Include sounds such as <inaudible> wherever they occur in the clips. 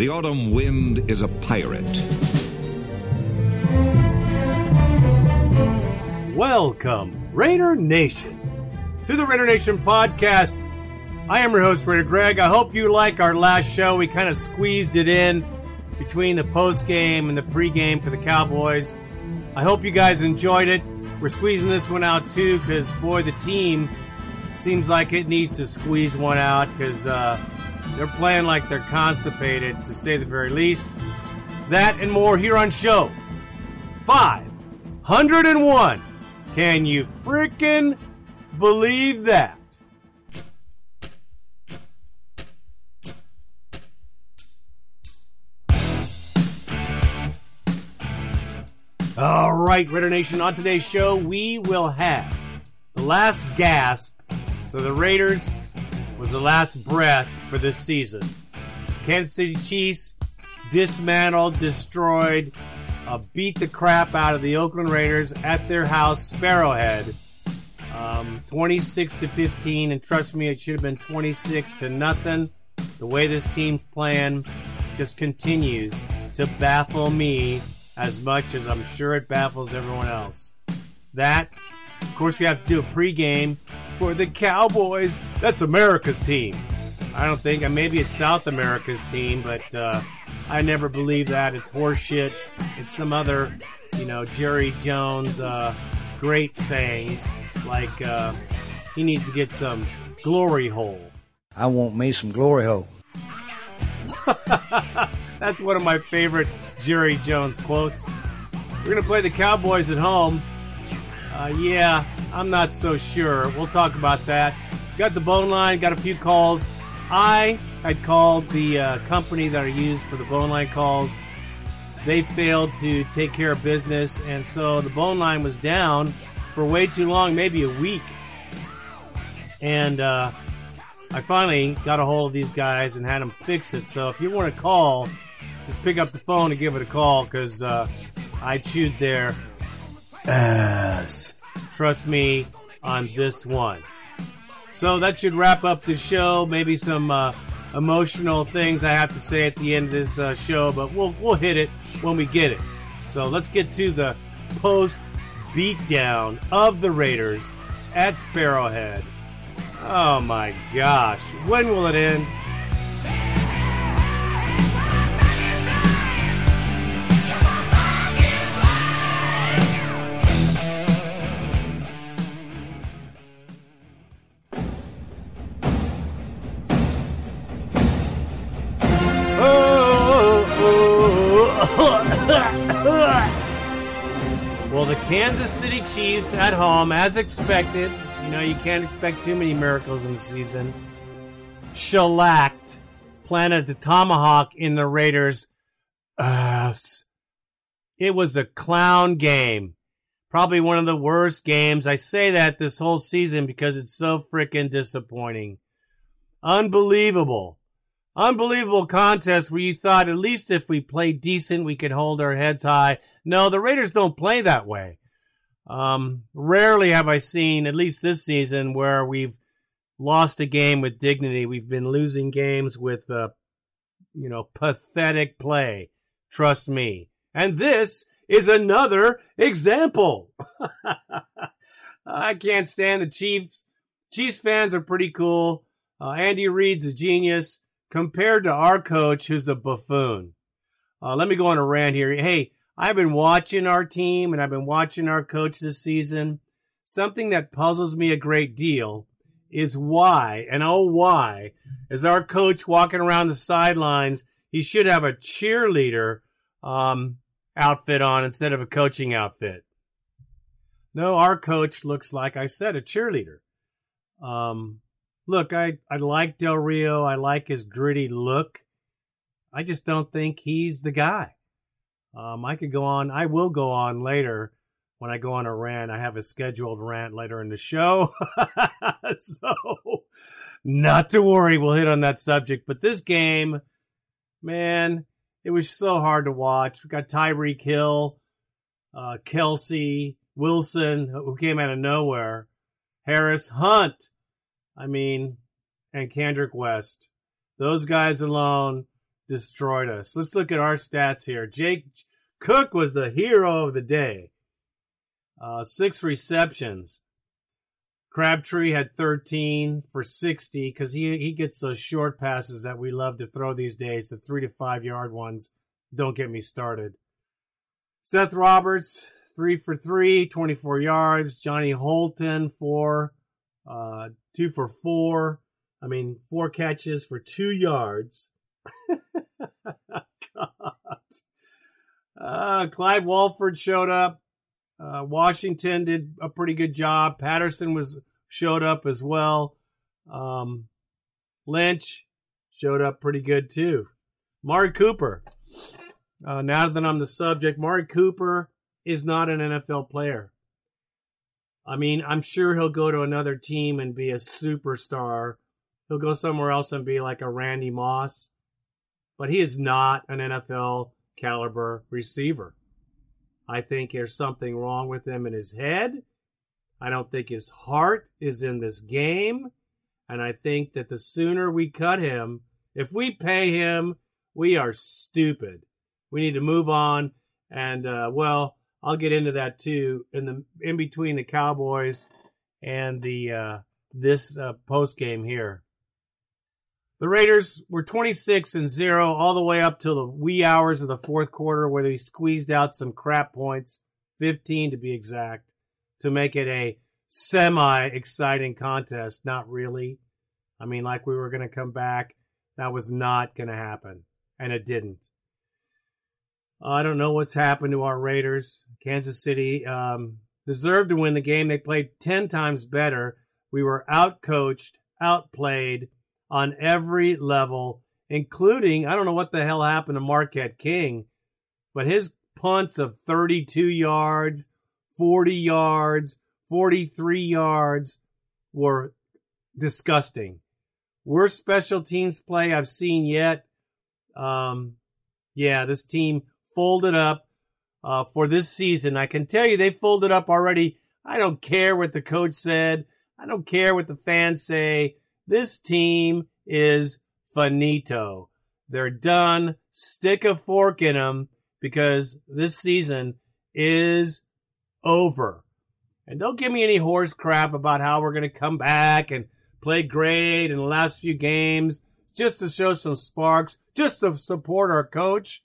The autumn wind is a pirate. Welcome, Raider Nation, to the Raider Nation podcast. I am your host, Raider Greg. I hope you like our last show. We kind of squeezed it in between the post game and the pre-game for the Cowboys. I hope you guys enjoyed it. We're squeezing this one out too because, boy, the team seems like it needs to squeeze one out because uh, they're playing like they're constipated, to say the very least. That and more here on show 501. Can you freaking believe that? All right, Raider Nation, on today's show, we will have the last gasp for the Raiders was the last breath for this season. Kansas City Chiefs dismantled, destroyed, uh, beat the crap out of the Oakland Raiders at their house, Sparrowhead, um, 26 to 15. And trust me, it should have been 26 to nothing. The way this team's playing just continues to baffle me as much as I'm sure it baffles everyone else. That, of course, we have to do a pregame for the Cowboys. That's America's team. I don't think, maybe it's South America's team, but uh, I never believe that. It's horseshit. It's some other, you know, Jerry Jones uh, great sayings like uh, he needs to get some glory hole. I want me some glory hole. <laughs> That's one of my favorite Jerry Jones quotes. We're going to play the Cowboys at home. Uh, yeah, I'm not so sure. We'll talk about that. Got the bone line, got a few calls. I had called the uh, company that I used for the bone line calls. They failed to take care of business, and so the bone line was down for way too long, maybe a week. And uh, I finally got a hold of these guys and had them fix it. So if you want to call, just pick up the phone and give it a call because uh, I chewed their ass. Trust me on this one. So that should wrap up the show. Maybe some uh, emotional things I have to say at the end of this uh, show, but we'll we'll hit it when we get it. So let's get to the post beatdown of the Raiders at Sparrowhead. Oh my gosh, when will it end? Kansas City Chiefs at home, as expected, you know, you can't expect too many miracles in the season, shellacked, planted the tomahawk in the Raiders' ass. It was a clown game. Probably one of the worst games. I say that this whole season because it's so freaking disappointing. Unbelievable. Unbelievable contest where you thought at least if we played decent, we could hold our heads high. No, the Raiders don't play that way. Um, rarely have I seen, at least this season, where we've lost a game with dignity. We've been losing games with, uh, you know, pathetic play. Trust me. And this is another example. <laughs> I can't stand the Chiefs. Chiefs fans are pretty cool. Uh, Andy Reid's a genius compared to our coach, who's a buffoon. Uh, let me go on a rant here. Hey, I've been watching our team and I've been watching our coach this season. Something that puzzles me a great deal is why, and oh, why, is our coach walking around the sidelines? He should have a cheerleader um, outfit on instead of a coaching outfit. No, our coach looks like I said, a cheerleader. Um, look, I, I like Del Rio. I like his gritty look. I just don't think he's the guy. Um, I could go on. I will go on later when I go on a rant. I have a scheduled rant later in the show. <laughs> so, not to worry. We'll hit on that subject. But this game, man, it was so hard to watch. We got Tyreek Hill, uh, Kelce, Wilson, who came out of nowhere, Harris, Hunt. I mean, and Kendrick West. Those guys alone destroyed us. Let's look at our stats here. Jared Cook was the hero of the day. Uh, six receptions. Crabtree had 13 for 60 because he, he gets those short passes that we love to throw these days, the three to five yard ones. Don't get me started. Seth Roberts, three for three, 24 yards. Johnny Holton, four, uh, two for four. I mean, four catches for two yards. <laughs> God. Uh, Clive Walford showed up. Uh, Washington did a pretty good job. Patterson was showed up as well. Um, Lynch showed up pretty good too. Mari Cooper. Uh, now that I'm the subject, Mari Cooper is not an NFL player. I mean, I'm sure he'll go to another team and be a superstar. He'll go somewhere else and be like a Randy Moss. But he is not an NFL caliber receiver. I think there's something wrong with him in his head. I don't think his heart is in this game. And I think that the sooner we cut him, if we pay him, we are stupid. We need to move on. And, uh, well, I'll get into that too in the, in between the Cowboys and the, uh, this, uh, post game here. The Raiders were 26 and 0 all the way up till the wee hours of the fourth quarter where they squeezed out some crap points, 15 to be exact, to make it a semi exciting contest. Not really. I mean, like we were going to come back. That was not going to happen. And it didn't. I don't know what's happened to our Raiders. Kansas City um, deserved to win the game. They played 10 times better. We were outcoached, outplayed on every level, including I don't know what the hell happened to Marquette King, but his punts of 32 yards, 40 yards, 43 yards were disgusting. Worst special teams play I've seen yet. Um, yeah, this team folded up uh, for this season. I can tell you they folded up already. I don't care what the coach said. I don't care what the fans say. This team is finito. They're done. Stick a fork in them because this season is over. And don't give me any horse crap about how we're going to come back and play great in the last few games just to show some sparks, just to support our coach.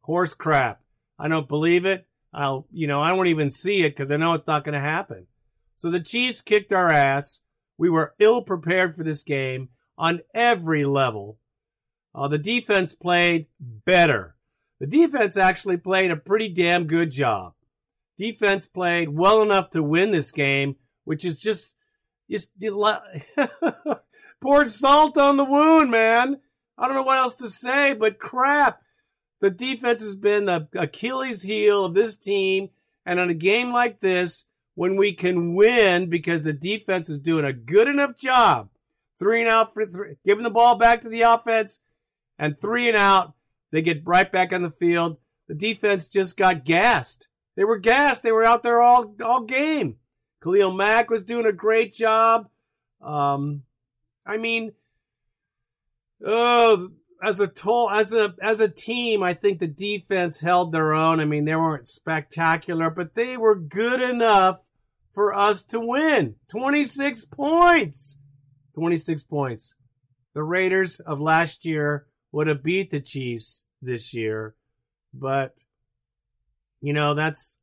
Horse crap. I don't believe it. I'll, you know, I won't even see it because I know it's not going to happen. So the Chiefs kicked our ass. We were ill prepared for this game on every level. Uh, the defense played better. The defense actually played a pretty damn good job. Defense played well enough to win this game, which is just, just <laughs> pour salt on the wound, man. I don't know what else to say, but crap. The defense has been the Achilles heel of this team. And on a game like this, when we can win because the defense is doing a good enough job. Three and out for three, giving the ball back to the offense and three and out. They get right back on the field. The defense just got gassed. They were gassed. They were out there all, all game. Khalil Mack was doing a great job. Um, I mean, oh, as a toll, as a as a team, I think the defense held their own. I mean, they weren't spectacular, but they were good enough for us to win. 26 points. 26 points. The Raiders of last year would have beat the Chiefs this year, but you know, that's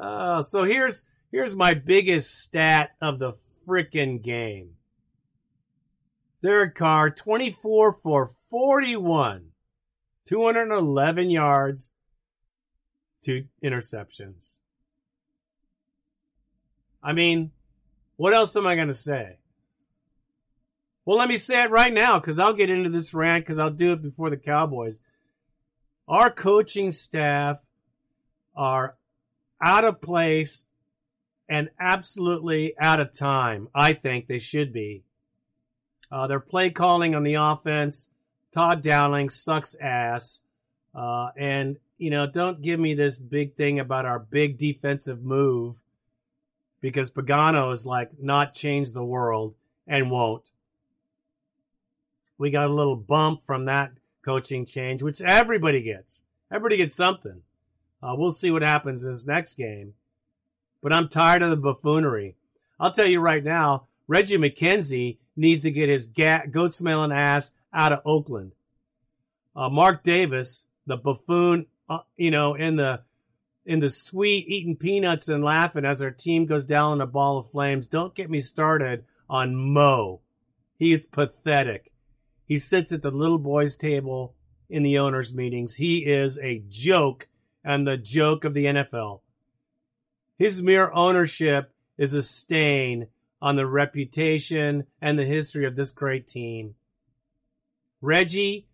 uh, <laughs> so here's here's my biggest stat of the freaking game. Derek Carr, 24 for 41, 211 yards, two interceptions. I mean, what else am I going to say? Well, let me say it right now because I'll get into this rant because I'll do it before the Cowboys. Our coaching staff are out of place and absolutely out of time. I think they should be. Uh, their play calling on the offense, Todd Downing sucks ass. Uh, and, you know, don't give me this big thing about our big defensive move because Pagano is like not change the world and won't. we got a little bump from that coaching change, which everybody gets. Everybody gets something. Uh, we'll see what happens in this next game. But I'm tired of the buffoonery. I'll tell you right now, Reggie McKenzie needs to get his ga- goat smelling ass out of Oakland. Uh, Mark Davis, the buffoon, uh, you know, in the in the suite eating peanuts and laughing as our team goes down in a ball of flames. Don't get me started on Mo. He is pathetic. He sits at the little boys' table in the owners' meetings. He is a joke and the joke of the NFL. His mere ownership is a stain on the reputation and the history of this great team. Reggie,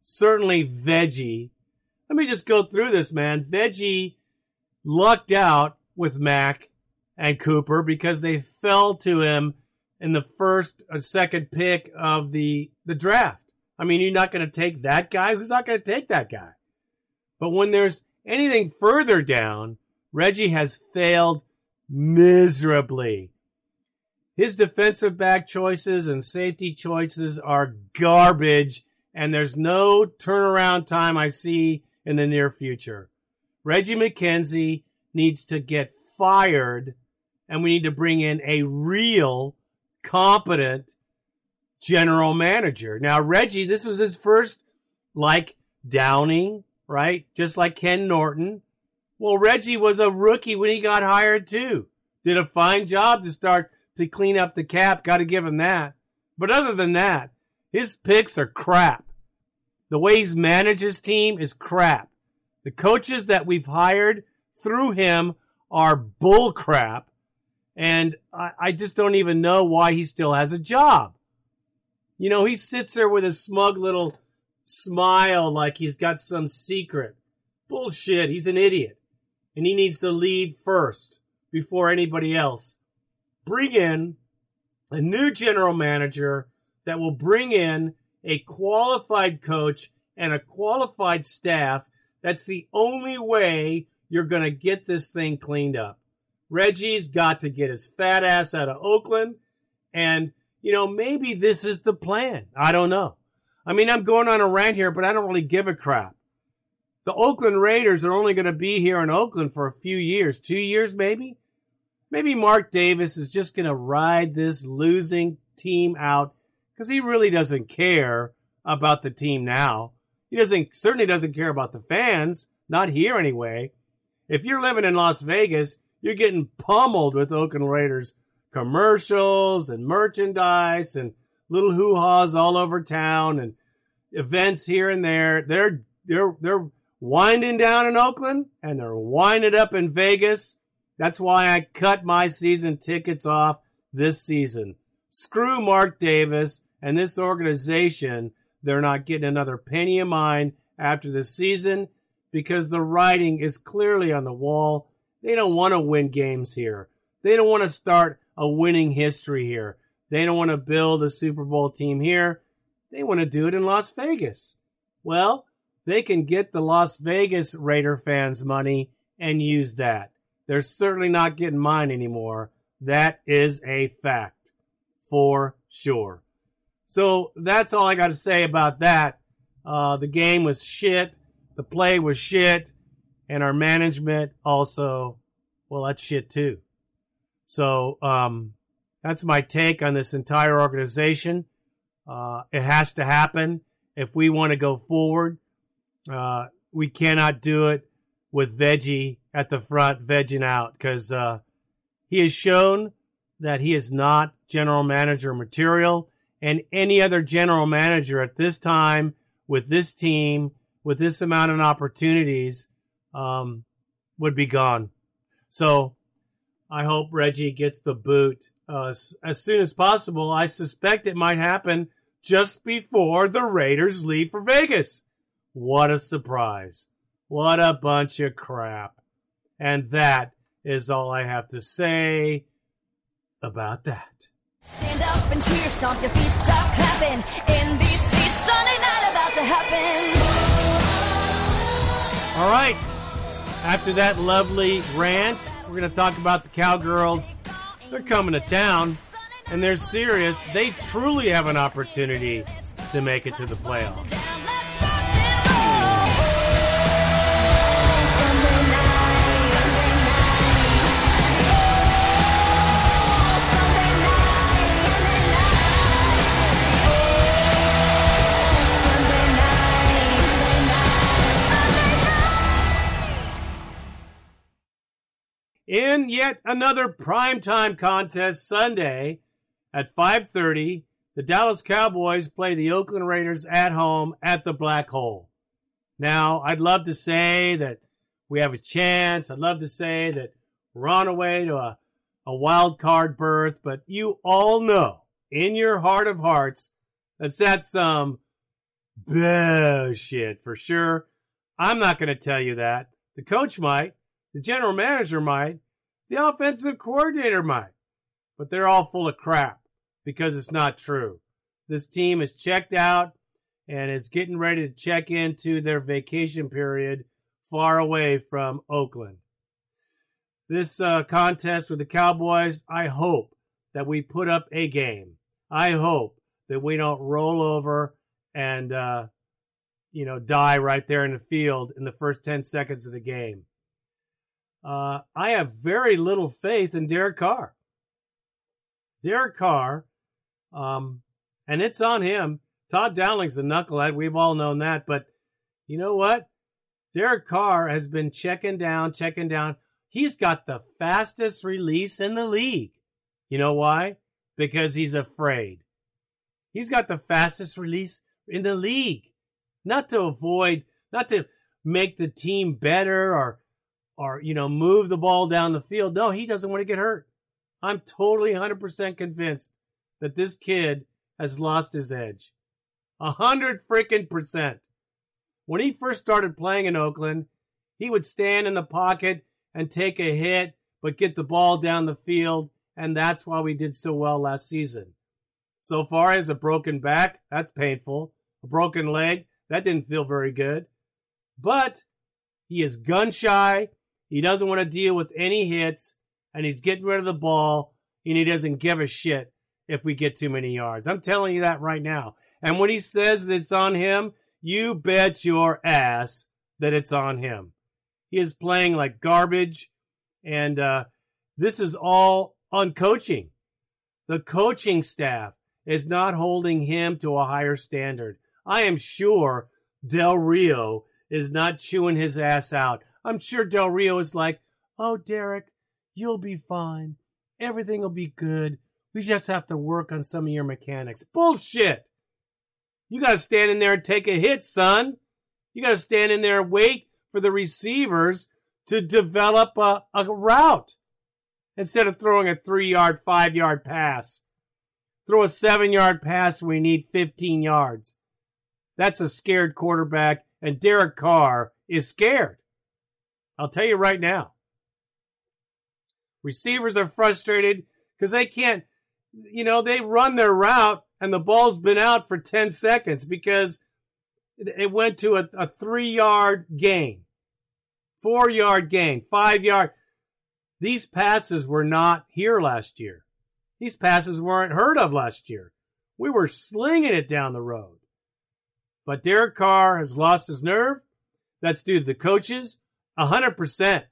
certainly Veggie. Let me just go through this, man. Veggie lucked out with Mack and Cooper because they fell to him in the first or second pick of the, the draft. I mean, you're not going to take that guy. Who's not going to take that guy? But when there's anything further down, Reggie has failed miserably. His defensive back choices and safety choices are garbage, and there's no turnaround time I see in the near future. Reggie McKenzie needs to get fired, and we need to bring in a real, competent general manager. Now, Reggie, this was his first, like Downing, right? Just like Ken Norton. Well, Reggie was a rookie when he got hired, too. Did a fine job to start to clean up the cap. Got to give him that. But other than that, his picks are crap. The way he's managed his team is crap. The coaches that we've hired through him are bull crap. And I, I just don't even know why he still has a job. You know, he sits there with a smug little smile like he's got some secret. Bullshit. He's an idiot. And he needs to leave first before anybody else. Bring in a new general manager that will bring in a qualified coach and a qualified staff. That's the only way you're going to get this thing cleaned up. Reggie's got to get his fat ass out of Oakland. And, you know, maybe this is the plan. I don't know. I mean, I'm going on a rant here, but I don't really give a crap. The Oakland Raiders are only going to be here in Oakland for a few years, two years maybe. Maybe Mark Davis is just going to ride this losing team out because he really doesn't care about the team now. He doesn't certainly doesn't care about the fans, not here anyway. If you're living in Las Vegas, you're getting pummeled with Oakland Raiders commercials and merchandise and little hoo-haws all over town and events here and there. They're they're they're winding down in Oakland and they're winding up in Vegas. That's why I cut my season tickets off this season. Screw Mark Davis and this organization. They're not getting another penny of mine after this season because the writing is clearly on the wall. They don't want to win games here. They don't want to start a winning history here. They don't want to build a Super Bowl team here. They want to do it in Las Vegas. Well, they can get the Las Vegas Raider fans money and use that. They're certainly not getting mine anymore. That is a fact for sure. So that's all I got to say about that. Uh, the game was shit. The play was shit. And our management also, well, that's shit too. So, um, that's my take on this entire organization. Uh, it has to happen if we want to go forward. Uh, we cannot do it with Veggie at the front, vegging out, because uh, he has shown that he is not general manager material. And any other general manager at this time, with this team, with this amount of opportunities, um, would be gone. So I hope Reggie gets the boot uh, as soon as possible. I suspect it might happen just before the Raiders leave for Vegas. What a surprise. What a bunch of crap. And that is all I have to say about that. Stand up and cheer, stomp your feet, stop clapping. NBC Sunday night about to happen. All right. After that lovely rant, we're going to talk about the Cowgirls. They're coming to town and they're serious. They truly have an opportunity to make it to the playoffs. In yet another primetime contest Sunday at 5:30, the Dallas Cowboys play the Oakland Raiders at home at the Black Hole. Now, I'd love to say that we have a chance. I'd love to say that we're on our way to a, a wild card berth, but you all know in your heart of hearts that's that's some bullshit for sure. I'm not going to tell you that. The coach might. The general manager might. The offensive coordinator might. But they're all full of crap because it's not true. This team is checked out and is getting ready to check into their vacation period far away from Oakland. This uh, contest with the Cowboys, I hope that we put up a game. I hope that we don't roll over and, uh, you know, die right there in the field in the first 10 seconds of the game. Uh, I have very little faith in Derek Carr. Derek Carr, um, and it's on him. Todd Downing's a knucklehead. We've all known that. But you know what? Derek Carr has been checking down, checking down. He's got the fastest release in the league. You know why? Because he's afraid. He's got the fastest release in the league. Not to avoid, not to make the team better or, or, you know, move the ball down the field. No, he doesn't want to get hurt. I'm totally 100% convinced that this kid has lost his edge. A hundred freaking percent. When he first started playing in Oakland, he would stand in the pocket and take a hit, but get the ball down the field, and that's why we did so well last season. So far as a broken back, that's painful. A broken leg, that didn't feel very good. But he is gun shy. He doesn't want to deal with any hits, and he's getting rid of the ball, and he doesn't give a shit if we get too many yards. I'm telling you that right now. And when he says that it's on him, you bet your ass that it's on him. He is playing like garbage, and uh, this is all on coaching. The coaching staff is not holding him to a higher standard. I am sure Del Rio is not chewing his ass out. I'm sure Del Rio is like, oh, Derek, you'll be fine. Everything will be good. We just have to work on some of your mechanics. Bullshit. You got to stand in there and take a hit, son. You got to stand in there and wait for the receivers to develop a, a route instead of throwing a three yard, five yard pass. Throw a seven yard pass when we need 15 yards. That's a scared quarterback, and Derek Carr is scared. I'll tell you right now. Receivers are frustrated because they can't, you know, they run their route and the ball's been out for 10 seconds because it went to a, a three yard gain, four yard gain, five yard. These passes were not here last year. These passes weren't heard of last year. We were slinging it down the road. But Derek Carr has lost his nerve. That's due to the coaches. A hundred percent.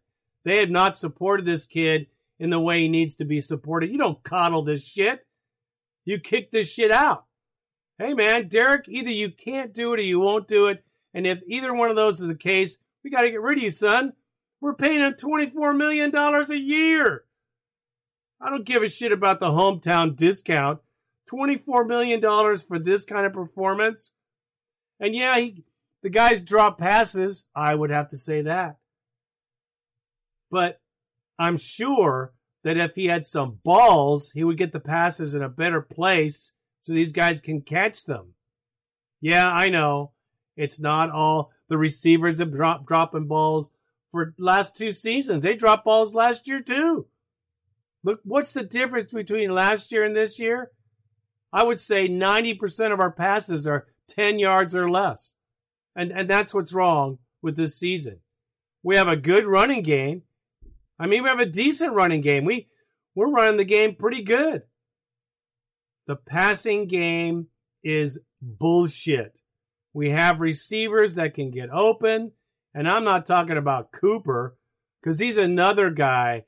They have not supported this kid in the way he needs to be supported. You don't coddle this shit. You kick this shit out. Hey man, Derek, either you can't do it or you won't do it. And if either one of those is the case, we got to get rid of you, son. We're paying him $24 million a year. I don't give a shit about the hometown discount. $24 million for this kind of performance. And yeah, he, the guys drop passes. I would have to say that. But I'm sure that if he had some balls, he would get the passes in a better place so these guys can catch them. Yeah, I know. It's not all the receivers have dropped dropping balls for last two seasons. They dropped balls last year too. Look, what's the difference between last year and this year? I would say 90% of our passes are 10 yards or less. And, and that's what's wrong with this season. We have a good running game. I mean, we have a decent running game. We, we're running the game pretty good. The passing game is bullshit. We have receivers that can get open, and I'm not talking about Cooper because he's another guy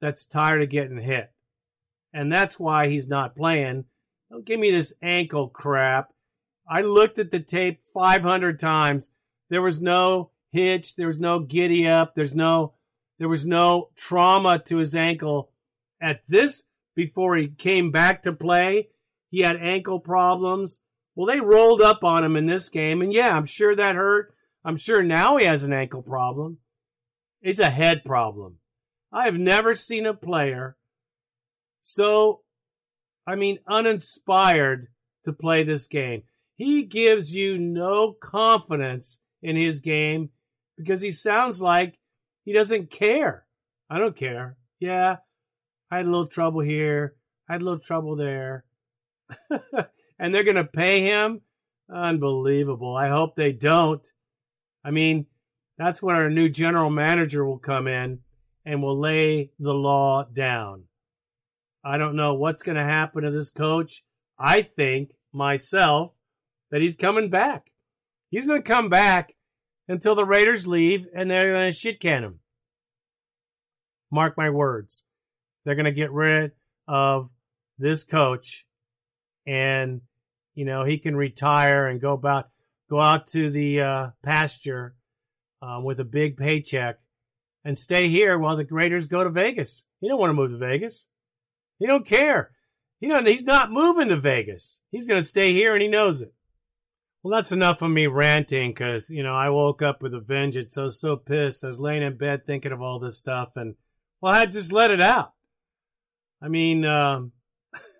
that's tired of getting hit. And that's why he's not playing. Don't give me this ankle crap. I looked at the tape 500 times. There was no hitch. There was no giddy up. There's no, there was no trauma to his ankle at this before he came back to play. He had ankle problems. Well, they rolled up on him in this game. And yeah, I'm sure that hurt. I'm sure now he has an ankle problem. It's a head problem. I have never seen a player so, I mean, uninspired to play this game. He gives you no confidence in his game because he sounds like he doesn't care. I don't care. Yeah, I had a little trouble here. I had a little trouble there. <laughs> and they're going to pay him? Unbelievable. I hope they don't. I mean, that's when our new general manager will come in and will lay the law down. I don't know what's going to happen to this coach. I think myself that he's coming back. He's going to come back until the Raiders leave and they're going to shit can him. Mark my words. They're going to get rid of this coach and, you know, he can retire and go about, go out to the uh, pasture uh, with a big paycheck and stay here while the Raiders go to Vegas. He don't want to move to Vegas. He don't care. You know, he's not moving to Vegas. He's going to stay here and he knows it. Well, that's enough of me ranting because, you know, I woke up with a vengeance. I was so pissed. I was laying in bed thinking of all this stuff and, well, I just let it out. I mean, um,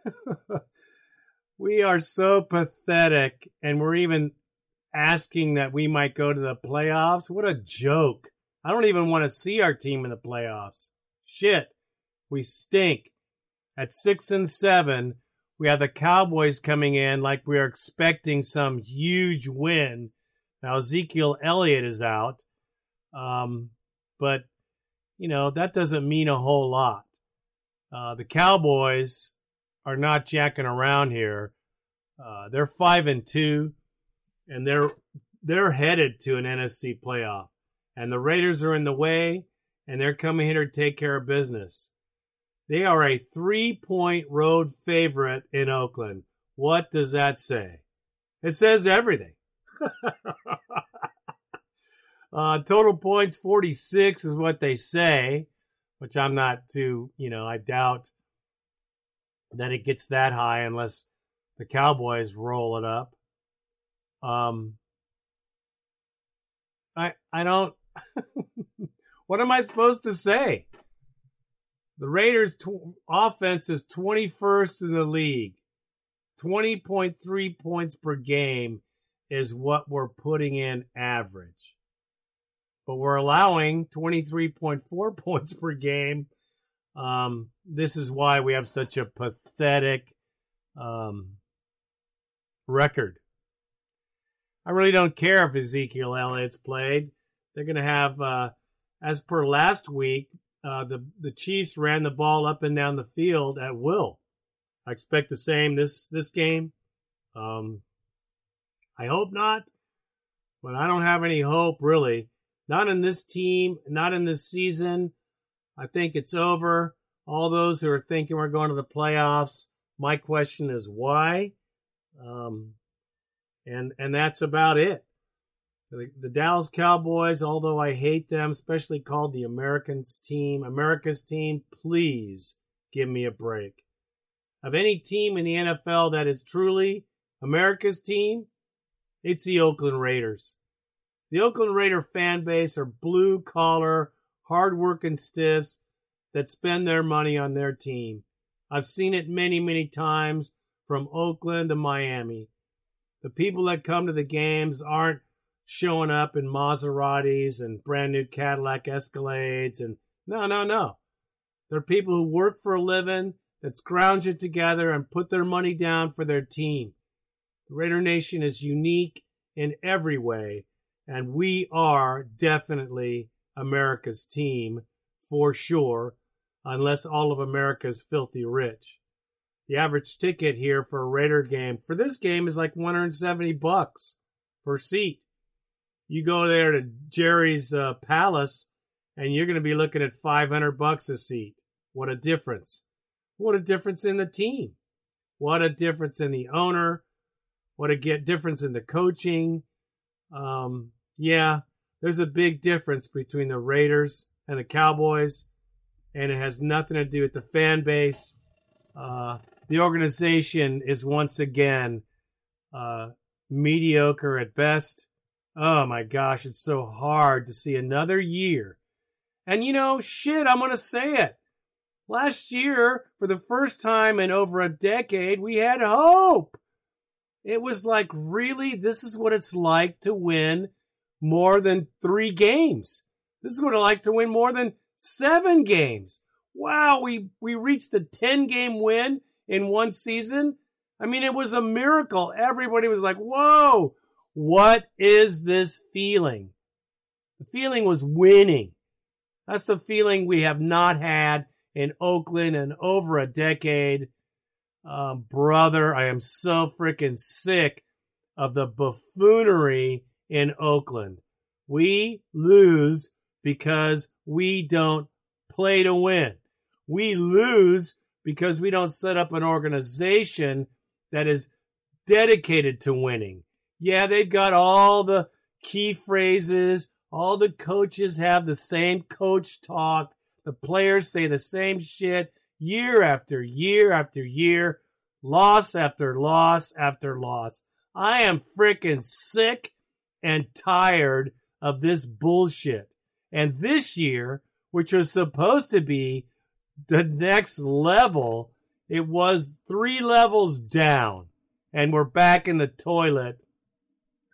<laughs> we are so pathetic and we're even asking that we might go to the playoffs. What a joke. I don't even want to see our team in the playoffs. Shit. We stink. At six and seven, we have the Cowboys coming in like we are expecting some huge win. Now Ezekiel Elliott is out, um, but you know that doesn't mean a whole lot. Uh, the Cowboys are not jacking around here. Uh, they're five and two, and they're they're headed to an NFC playoff. And the Raiders are in the way, and they're coming here to take care of business. They are a three point road favorite in Oakland. What does that say? It says everything. <laughs> uh, total points 46 is what they say, which I'm not too, you know, I doubt that it gets that high unless the Cowboys roll it up. Um, I I don't. <laughs> what am I supposed to say? The Raiders' tw- offense is 21st in the league. 20.3 points per game is what we're putting in average. But we're allowing 23.4 <laughs> points per game. Um, this is why we have such a pathetic um, record. I really don't care if Ezekiel Elliott's played. They're going to have, uh, as per last week, uh, the the Chiefs ran the ball up and down the field at will. I expect the same this this game. Um, I hope not, but I don't have any hope really. Not in this team, not in this season. I think it's over. All those who are thinking we're going to the playoffs, my question is why? Um, and and that's about it. The, the, Dallas Cowboys, although I hate them, especially called the Americans team, America's team, please give me a break. Of any team in the NFL that is truly America's team, it's the Oakland Raiders. The Oakland Raider fan base are blue collar, hard working stiffs that spend their money on their team. I've seen it many, many times from Oakland to Miami. The people that come to the games aren't showing up in Maseratis and brand new Cadillac Escalades and no, no, no. They're people who work for a living that's scrounge it together and put their money down for their team. Raider Nation is unique in every way, and we are definitely America's team for sure, unless all of America is filthy rich. the average ticket here for a Raider game for this game is like 170 bucks per seat. You go there to Jerry's uh, Palace, and you're going to be looking at 500 bucks a seat. What a difference! What a difference in the team! What a difference in the owner! What a get difference in the coaching! Um, yeah, there's a big difference between the Raiders and the Cowboys, and it has nothing to do with the fan base. Uh, the organization is once again uh, mediocre at best. Oh my gosh, it's so hard to see another year. And you know, shit, I'm going to say it. Last year, for the first time in over a decade, we had hope. It was like, really, this is what it's like to win more than three games. This is what it's like to win more than seven games. Wow, we, we reached a 10 game win in one season. I mean, it was a miracle. Everybody was like, whoa, what is this feeling? The feeling was winning. That's the feeling we have not had in Oakland in over a decade. Um, brother, I am so freaking sick of the buffoonery in Oakland. We lose because we don't play to win. We lose because we don't set up an organization that is dedicated to winning. Yeah, they've got all the key phrases. All the coaches have the same coach talk. The players say the same shit year after year after year, loss after loss after loss. I am freaking sick and tired of this bullshit. And this year, which was supposed to be the next level, it was three levels down. And we're back in the toilet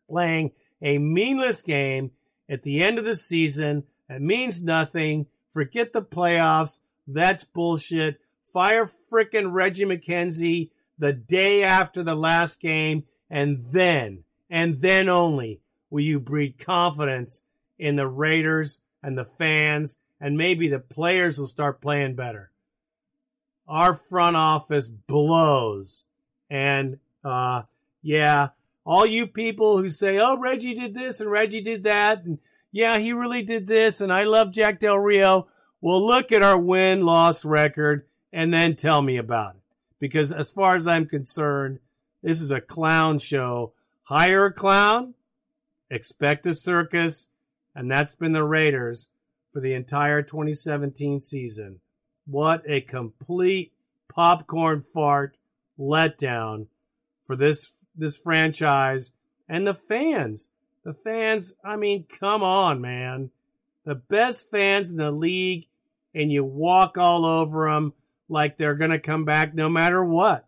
playing a meaningless game at the end of the season. that means nothing. Forget the playoffs. That's bullshit. Fire frickin' Reggie McKenzie the day after the last game, and then, and then only will you breed confidence in the Raiders and the fans, and maybe the players will start playing better. Our front office blows. And, uh, yeah, all you people who say, oh, Reggie did this and Reggie did that, and yeah, he really did this, and I love Jack Del Rio. Well, look at our win loss record and then tell me about it. Because as far as I'm concerned, this is a clown show. Hire a clown, expect a circus, and that's been the Raiders for the entire 2017 season. What a complete popcorn fart letdown for this this franchise and the fans. The fans, I mean, come on, man. The best fans in the league, and you walk all over them like they're going to come back no matter what.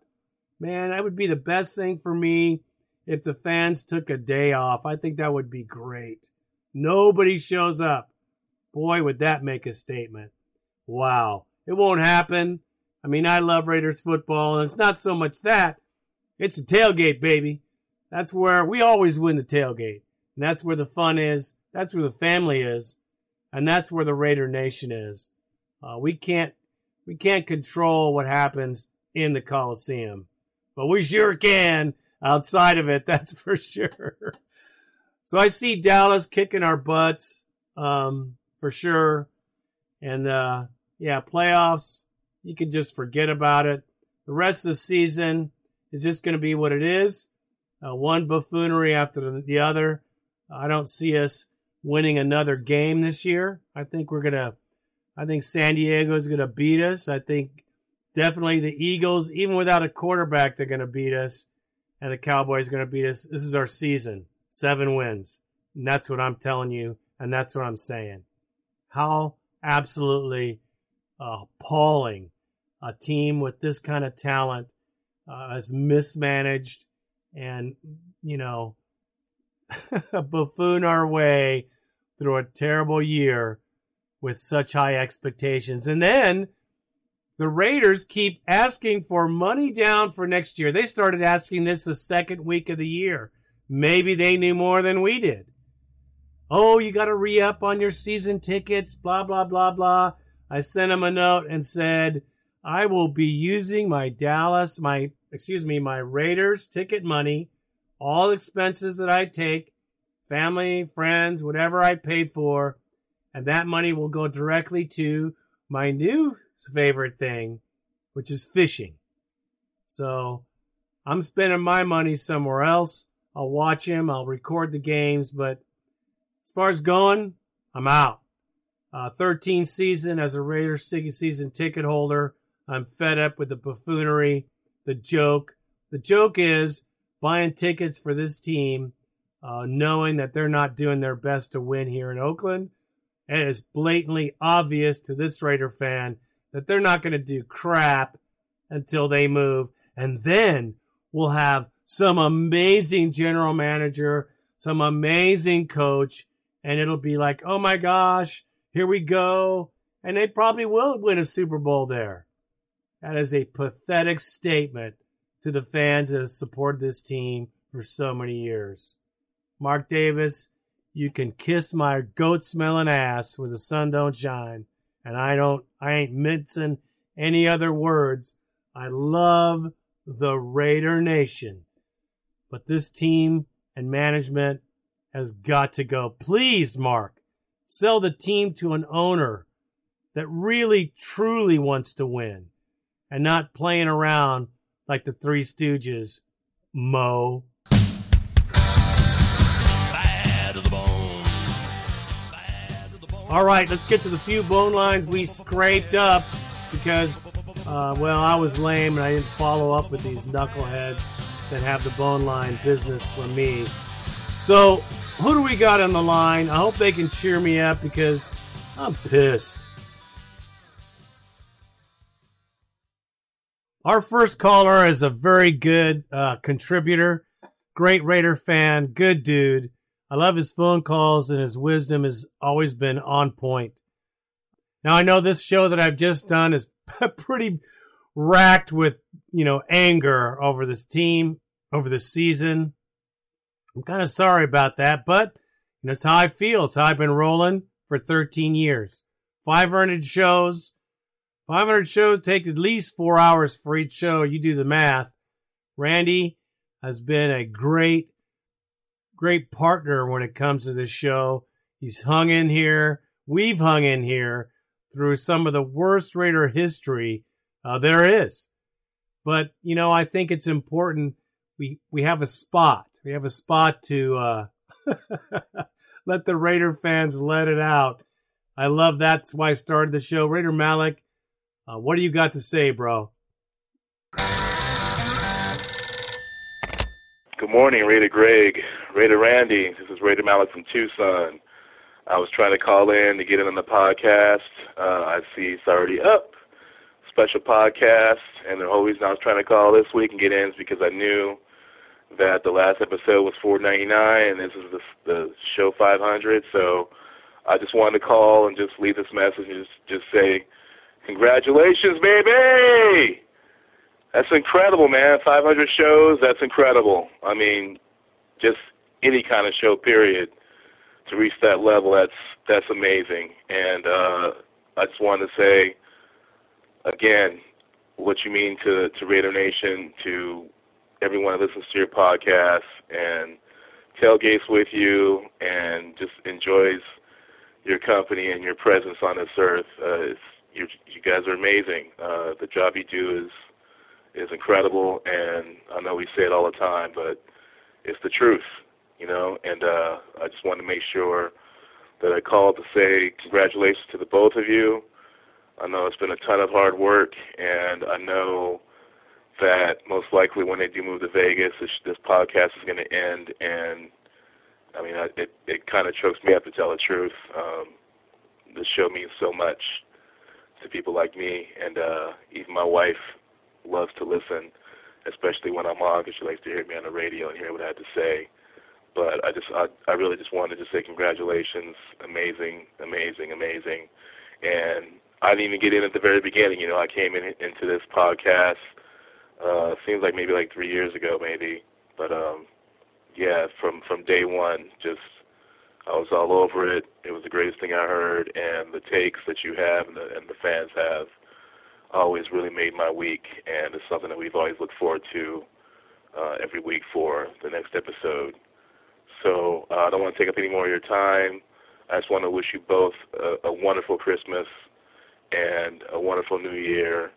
Man, that would be the best thing for me if the fans took a day off. I think that would be great. Nobody shows up. Boy, would that make a statement. Wow. It won't happen. I mean, I love Raiders football, and it's not so much that. It's a tailgate, baby. That's where we always win the tailgate. And that's where the fun is. That's where the family is. And that's where the Raider Nation is. Uh, we can't we can't control what happens in the Coliseum, but we sure can outside of it. <laughs> That's for sure. So I see Dallas kicking our butts um, for sure, and uh, yeah, playoffs. You can just forget about it. The rest of the season is just going to be what it is. Uh, one buffoonery after the other. I don't see us winning another game this year. I think we're gonna. I think San Diego is gonna beat us. I think definitely the Eagles, even without a quarterback, they're gonna beat us, and the Cowboys are gonna beat us. This is our season. Seven wins. And that's what I'm telling you, and that's what I'm saying. How absolutely appalling a team with this kind of talent uh, is mismanaged and, you know, <laughs> buffoon our way through a terrible year with such high expectations. And then the Raiders keep asking for money down for next year. They started asking this the second week of the year. Maybe they knew more than we did. Oh, you got to re up on your season tickets, blah, blah, blah, blah. I sent them a note and said, I will be using my Dallas, my, excuse me, my Raiders ticket money, all expenses that I take, family, friends, whatever I pay for, and that money will go directly to my new favorite thing, which is fishing. So I'm spending my money somewhere else. I'll watch him, I'll record the games, but as far as going, I'm out. Uh, 13 season as a Raiders season ticket holder. I'm fed up with the buffoonery, the joke. The joke is buying tickets for this team, uh, knowing that they're not doing their best to win here in Oakland. And it is blatantly obvious to this Raider fan that they're not going to do crap until they move. And then we'll have some amazing general manager, some amazing coach, and it'll be like, oh my gosh, here we go. And they probably will win a Super Bowl there. That is a pathetic statement to the fans that have supported this team for so many years. Mark Davis, you can kiss my goat smelling ass where the sun don't shine. And I don't, I ain't mincing any other words. I love the Raider Nation. But this team and management has got to go. Please, Mark, sell the team to an owner that really truly wants to win and not playing around like the Three Stooges, Moe. All right, let's get to the few bone lines we scraped up because, uh, well, I was lame and I didn't follow up with these knuckleheads that have the bone line business for me. So, who do we got on the line? I hope they can cheer me up because I'm pissed. Our first caller is a very good uh, contributor, great Raider fan, good dude. I love his phone calls and his wisdom has always been on point. Now I know this show that I've just done is <laughs> pretty racked with, you know, anger over this team, over this season. I'm kind of sorry about that, but you know, how I feel. It's how I've been rolling for 13 years. 500 shows. 500 shows take at least four hours for each show. You do the math. Randy has been a great great partner when it comes to this show. He's hung in here. We've hung in here through some of the worst Raider history uh, there is. But you know, I think it's important we we have a spot. We have a spot to uh, <laughs> let the Raider fans let it out. I love that's why I started the show. Raider Malik, uh, what do you got to say, bro? Good morning, Raider Greg, Raider Randy. This is Raider Malik from Tucson. I was trying to call in to get in on the podcast. Uh, I see it's already up. Special podcast, and the whole reason I was trying to call this week and get in is because I knew that the last episode was 4.99, and this is the, the show 500. So I just wanted to call and just leave this message and just just say, congratulations, baby! That's incredible, man. 500 shows, that's incredible. I mean, just any kind of show, period, to reach that level, that's that's amazing. And uh, I just wanted to say again what you mean to to Raider Nation, to everyone that listens to your podcast and tailgates with you and just enjoys your company and your presence on this earth. Uh, it's, you you guys are amazing. Uh, the job you do is is incredible, and I know we say it all the time, but it's the truth, you know. And uh, I just want to make sure that I called to say congratulations to the both of you. I know it's been a ton of hard work, and I know that most likely when they do move to Vegas, this, this podcast is going to end. And I mean, I, it it kind of chokes me up to tell the truth. Um, show means so much to people like me, and uh, even my wife loves to listen, especially when I'm on, because she likes to hear me on the radio and hear what I have to say. But I just, I, I really just wanted to say congratulations, amazing, amazing, amazing. And I didn't even get in at the very beginning. You know, I came in into this podcast. Uh, seems like maybe like three years ago, maybe. But um, yeah, from from day one, just I was all over it. It was the greatest thing I heard, and the takes that you have and the and the fans have always really made my week, and it's something that we've always looked forward to uh, every week for the next episode. So uh, I don't want to take up any more of your time. I just want to wish you both a, a wonderful Christmas and a wonderful New Year.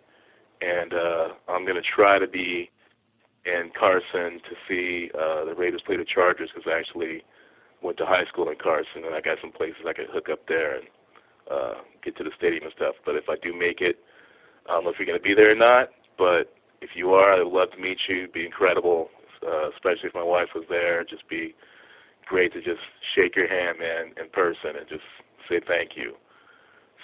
And uh, I'm going to try to be in Carson to see uh, the Raiders play the Chargers because actually went to high school in Carson and I got some places I could hook up there and uh, get to the stadium and stuff. But if I do make it, I don't know if you're going to be there or not. But if you are, I'd love to meet you. It'd be incredible, uh, especially if my wife was there. Just be great to just shake your hand, man, in person and just say thank you.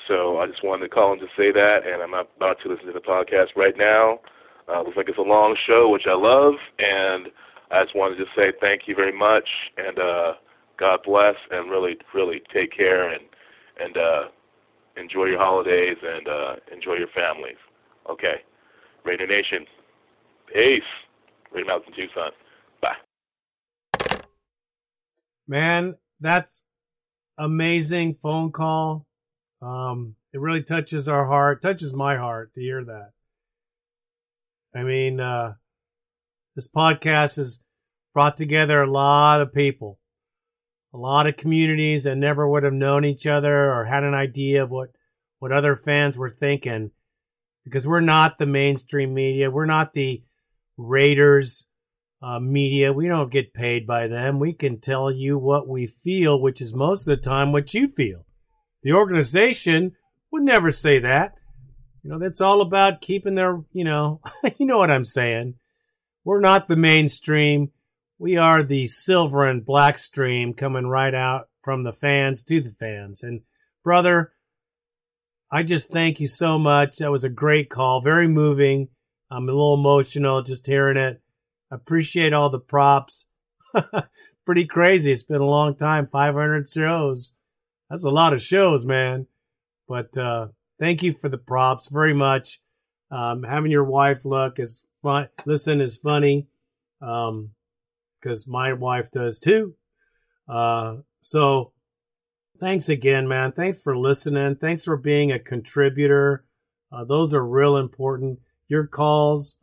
So I just wanted to call and just say that, and I'm about to listen to the podcast right now. Uh, looks like it's a long show, which I love, and I just wanted to just say thank you very much, and uh, God bless, and really, really take care, and and uh, enjoy your holidays, and uh, enjoy your families. Okay, Raider Nation, peace. Raider Mountain Tucson, bye. Man, that's amazing phone call. Um, it really touches our heart, touches my heart to hear that. I mean, uh, this podcast has brought together a lot of people, a lot of communities that never would have known each other or had an idea of what, what other fans were thinking because we're not the mainstream media. We're not the Raiders uh, media. We don't get paid by them. We can tell you what we feel, which is most of the time what you feel. The organization would never say that. You know, that's all about keeping their, you know, <laughs> you know what I'm saying. We're not the mainstream. We are the silver and black stream coming right out from the fans to the fans. And brother, I just thank you so much. That was a great call, very moving. I'm a little emotional just hearing it. Appreciate all the props. <laughs> Pretty crazy. It's been a long time, 500 shows. That's a lot of shows, man. But uh, thank you for the props very much. Um, having your wife look is fun. Listen is funny because my wife does too. Uh, so thanks again, man. Thanks for listening. Thanks for being a contributor. Uh, those are real important. Your calls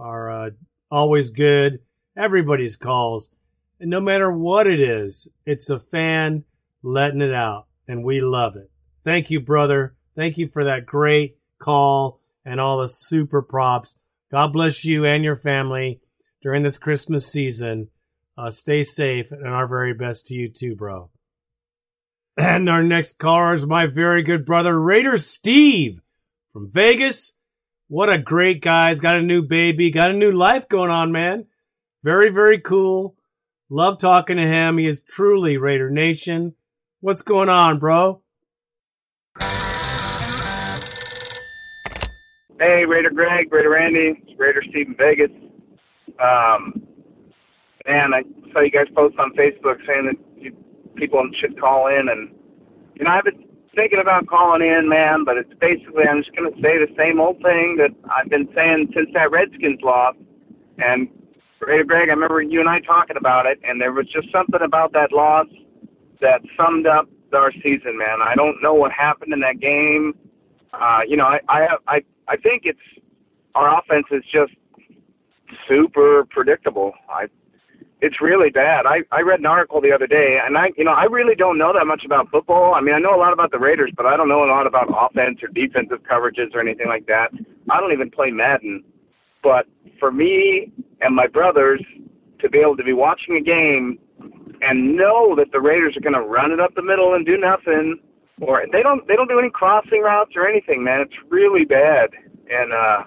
are uh, always good. Everybody's calls. And no matter what it is, it's a fan letting it out, and we love it. Thank you, brother. Thank you for that great call and all the super props. God bless you and your family during this Christmas season. Uh, stay safe and our very best to you too, bro. <clears throat> And our next caller is my very good brother, Raider Steve from Vegas. What a great guy. He's got a new baby, got a new life going on, man. Very, very cool. Love talking to him. He is truly Raider Nation. What's going on, bro? Hey, Raider Greg, Raider Randy, Raider Steve in Vegas. Um, and I saw you guys post on Facebook saying that you, people should call in, and you know I've been thinking about calling in, man, but it's basically I'm just gonna say the same old thing that I've been saying since that Redskins loss. And Raider Greg, I remember you and I talking about it, and there was just something about that loss that summed up our season, man. I don't know what happened in that game. Uh, you know, I I I I think it's our offense is just super predictable. I it's really bad. I I read an article the other day, and I you know I really don't know that much about football. I mean, I know a lot about the Raiders, but I don't know a lot about offense or defensive coverages or anything like that. I don't even play Madden. But for me and my brothers to be able to be watching a game and know that the Raiders are going to run it up the middle and do nothing, or they don't they don't do any crossing routes or anything, man. It's really bad, and uh,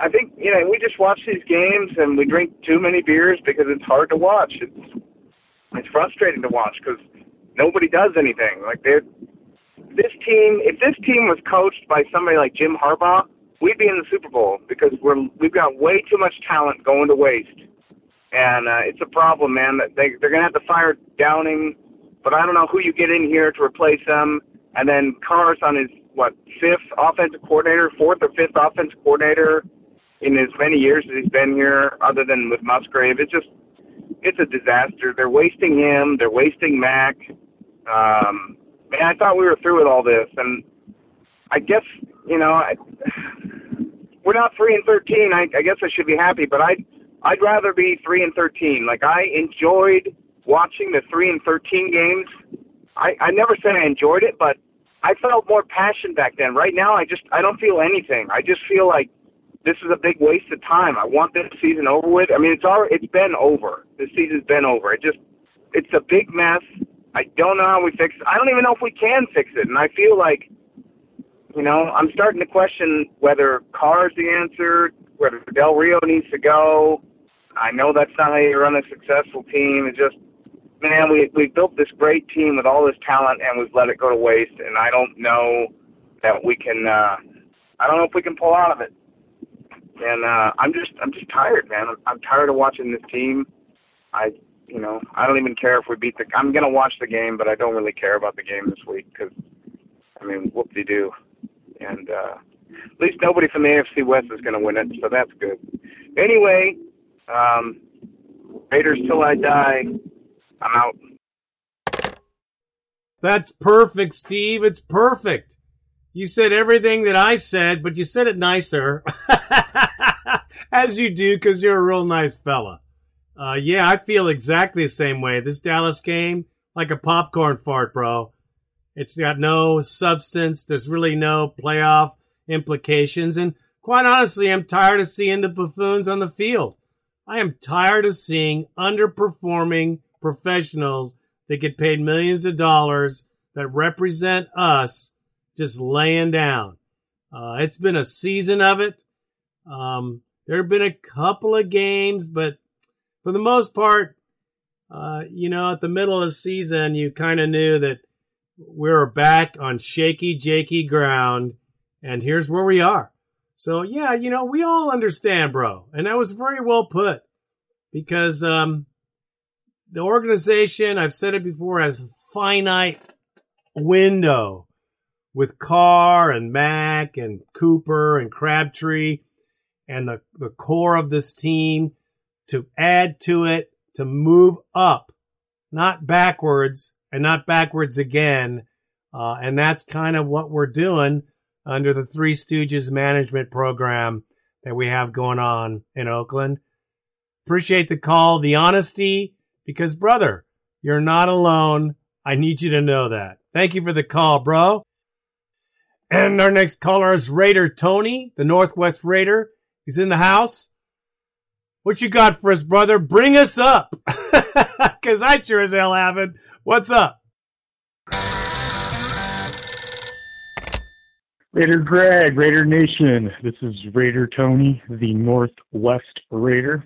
I think you know we just watch these games and we drink too many beers because it's hard to watch. It's it's frustrating to watch because nobody does anything. Like they're this team. If this team was coached by somebody like Jim Harbaugh, we'd be in the Super Bowl because we're we've got way too much talent going to waste and uh, it's a problem, man. That they they're gonna have to fire Downing, but I don't know who you get in here to replace them. And then Carr's on his what fifth offensive coordinator, fourth or fifth offensive coordinator in as many years as he's been here, other than with Musgrave. It's just it's a disaster. They're wasting him. They're wasting Mack. Um, man, I thought we were through with all this, and I guess you know I, we're not three and thirteen. I, I guess I should be happy, but I'd I'd rather be three and thirteen. Like I enjoyed watching the three and thirteen games. I I never said I enjoyed it, but I felt more passion back then. Right now, I just I don't feel anything. I just feel like this is a big waste of time. I want this season over with. I mean, it's already it's been over. This season's been over. It just it's a big mess. I don't know how we fix it. I don't even know if we can fix it. And I feel like, you know, I'm starting to question whether Carr's the answer, whether Del Rio needs to go. I know that's not how you run a successful team. It's just, man, we we built this great team with all this talent, and we've let it go to waste. And I don't know that we can. uh I don't know if we can pull out of it. And uh I'm just I'm just tired, man. I'm, I'm tired of watching this team. I you know I don't even care if we beat the. I'm gonna watch the game, but I don't really care about the game this week because I mean whoop de doo. And uh at least nobody from the AFC West is gonna win it, so that's good. Anyway, um Raiders till I die. I'm out. That's perfect, Steve. It's perfect. You said everything that I said, but you said it nicer. <laughs> <laughs> As you do, because you're a real nice fella. Uh, yeah, I feel exactly the same way. This Dallas game, like a popcorn fart, bro. It's got no substance. There's really no playoff implications. And quite honestly, I'm tired of seeing the buffoons on the field. I am tired of seeing underperforming professionals that get paid millions of dollars that represent us just laying down. Uh, it's been a season of it. Um, there have been a couple of games, but for the most part, uh, you know, at the middle of the season, you kind of knew that we were back on shaky, jakey ground, and here's where we are. So yeah, you know, we all understand, bro, and that was very well put because um, the organization, I've said it before, has finite window with Carr and Mack and Cooper and Crabtree and the, the core of this team to add to it, to move up, not backwards and not backwards again. Uh, and that's kind of what we're doing under the Three Stooges management program that we have going on in Oakland. Appreciate the call, the honesty, because brother, you're not alone. I need you to know that. Thank you for the call, bro. And our next caller is Raider Tony, the Northwest Raider. He's in the house. What you got for us, brother? Bring us up. <laughs> Cause I sure as hell haven't. What's up? Raider Greg, Raider Nation. This is Raider Tony, the Northwest Raider,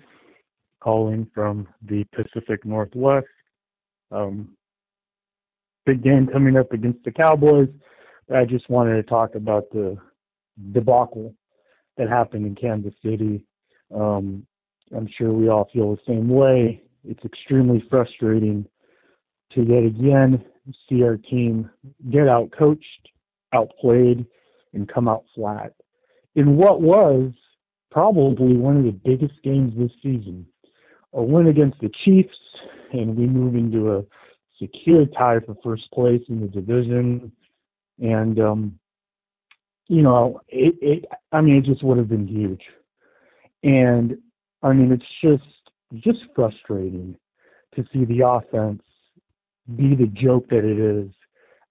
calling from the Pacific Northwest. Um, big game coming up against the Cowboys. I just wanted to talk about the debacle that happened in Kansas City. Um, I'm sure we all feel the same way. It's extremely frustrating to yet again see our team get out coached, outplayed, and come out flat in what was probably one of the biggest games this season. A win against the Chiefs, and we move into a secure tie for first place in the division. And um, you know, it, it I mean, it just would have been huge. And I mean, it's just just frustrating to see the offense be the joke that it is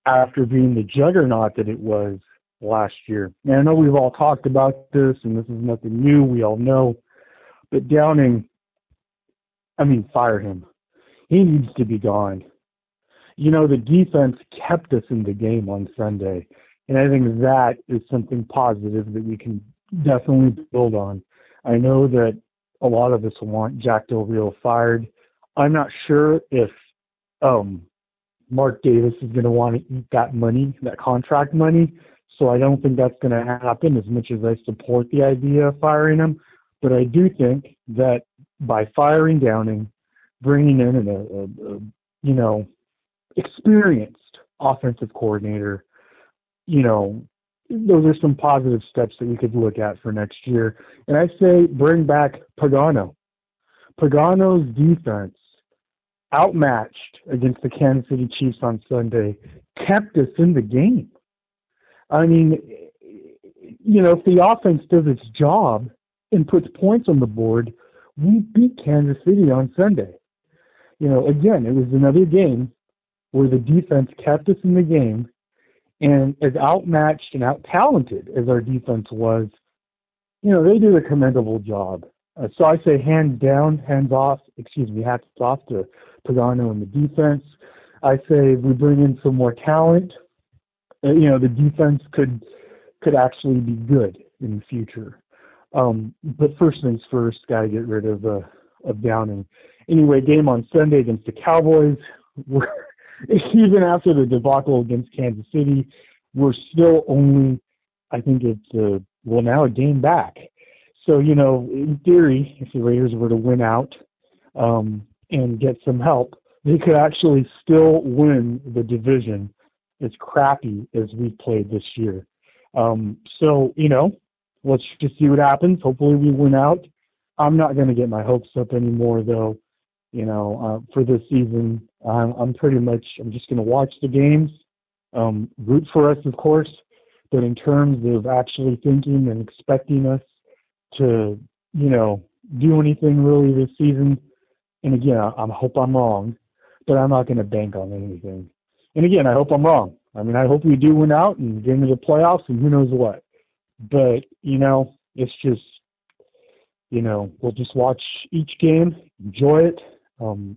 after being the juggernaut that it was last year. And I know we've all talked about this, and this is nothing new. We all know. But Downing, I mean, fire him. He needs to be gone. You know, the defense kept us in the game on Sunday. And I think that is something positive that we can definitely build on. I know that a lot of us want Jack Del Rio fired. I'm not sure if um, Mark Davis is going to want to eat that money, that contract money. So I don't think that's going to happen as much as I support the idea of firing him. But I do think that by firing Downing, bringing in a, a, a you know experienced offensive coordinator, you know those are some positive steps that we could look at for next year. And I say bring back Pagano. Pagano's defense, outmatched against the Kansas City Chiefs on Sunday, kept us in the game. I mean, you know, if the offense does its job and puts points on the board, we beat Kansas City on Sunday. You know, again, it was another game where the defense kept us in the game, and as outmatched and out talented as our defense was, you know, they did a commendable job. Uh, so I say hands down, hands off, excuse me, hats off to Pagano and the defense. I say we bring in some more talent. Uh, you know, the defense could could actually be good in the future. Um, but first things first, got to get rid of uh, of Downing. Anyway, game on Sunday against the Cowboys. <laughs> We're, <laughs> even after the debacle against Kansas City, we're still only, I think it's uh, well now a game back. So you know, in theory, if the Raiders were to win out um, and get some help, they could actually still win the division. As crappy as we've played this year. Um, so you know, let's just see what happens. Hopefully, we win out. I'm not going to get my hopes up anymore, though. You know, uh, for this season, I'm, I'm pretty much I'm just going to watch the games, um, root for us, of course. But in terms of actually thinking and expecting us to, you know, do anything really this season, and again, I, I hope I'm wrong, but I'm not going to bank on anything. And again, I hope I'm wrong. I mean, I hope we do win out and get into the playoffs, and who knows what. But you know, it's just, you know, we'll just watch each game, enjoy it, um,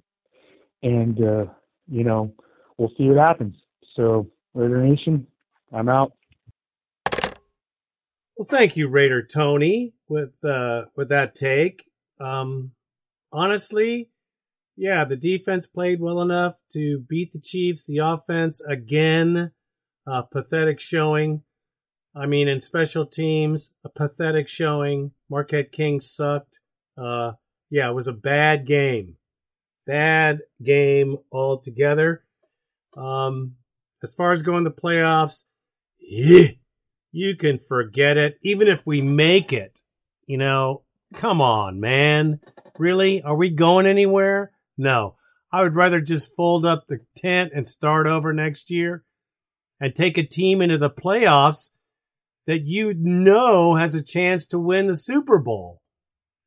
and uh, you know, we'll see what happens. So, Raider Nation, I'm out. Well, thank you, Raider Tony, with uh, with that take. Um, honestly, yeah, the defense played well enough to beat the Chiefs. The offense again, uh, pathetic showing. I mean, in special teams, a pathetic showing. Marquette King sucked. Uh, yeah, it was a bad game. Bad game altogether. Um, as far as going to playoffs, yeah, you can forget it. Even if we make it, you know, come on, man. Really? Are we going anywhere? No. I would rather just fold up the tent and start over next year and take a team into the playoffs that you know has a chance to win the Super Bowl.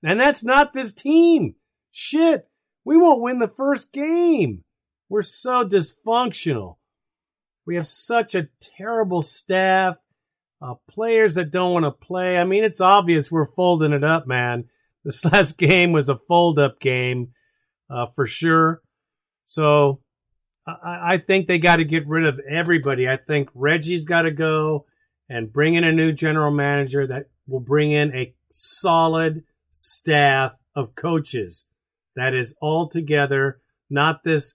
And that's not this team. Shit. We won't win the first game. We're so dysfunctional. We have such a terrible staff uh, players that don't want to play. I mean, it's obvious we're folding it up, man. This <laughs> last game was a fold up game uh, for sure. So I, I think they got to get rid of everybody. I think Reggie's got to go and bring in a new general manager that will bring in a solid staff of coaches that is all together, not this,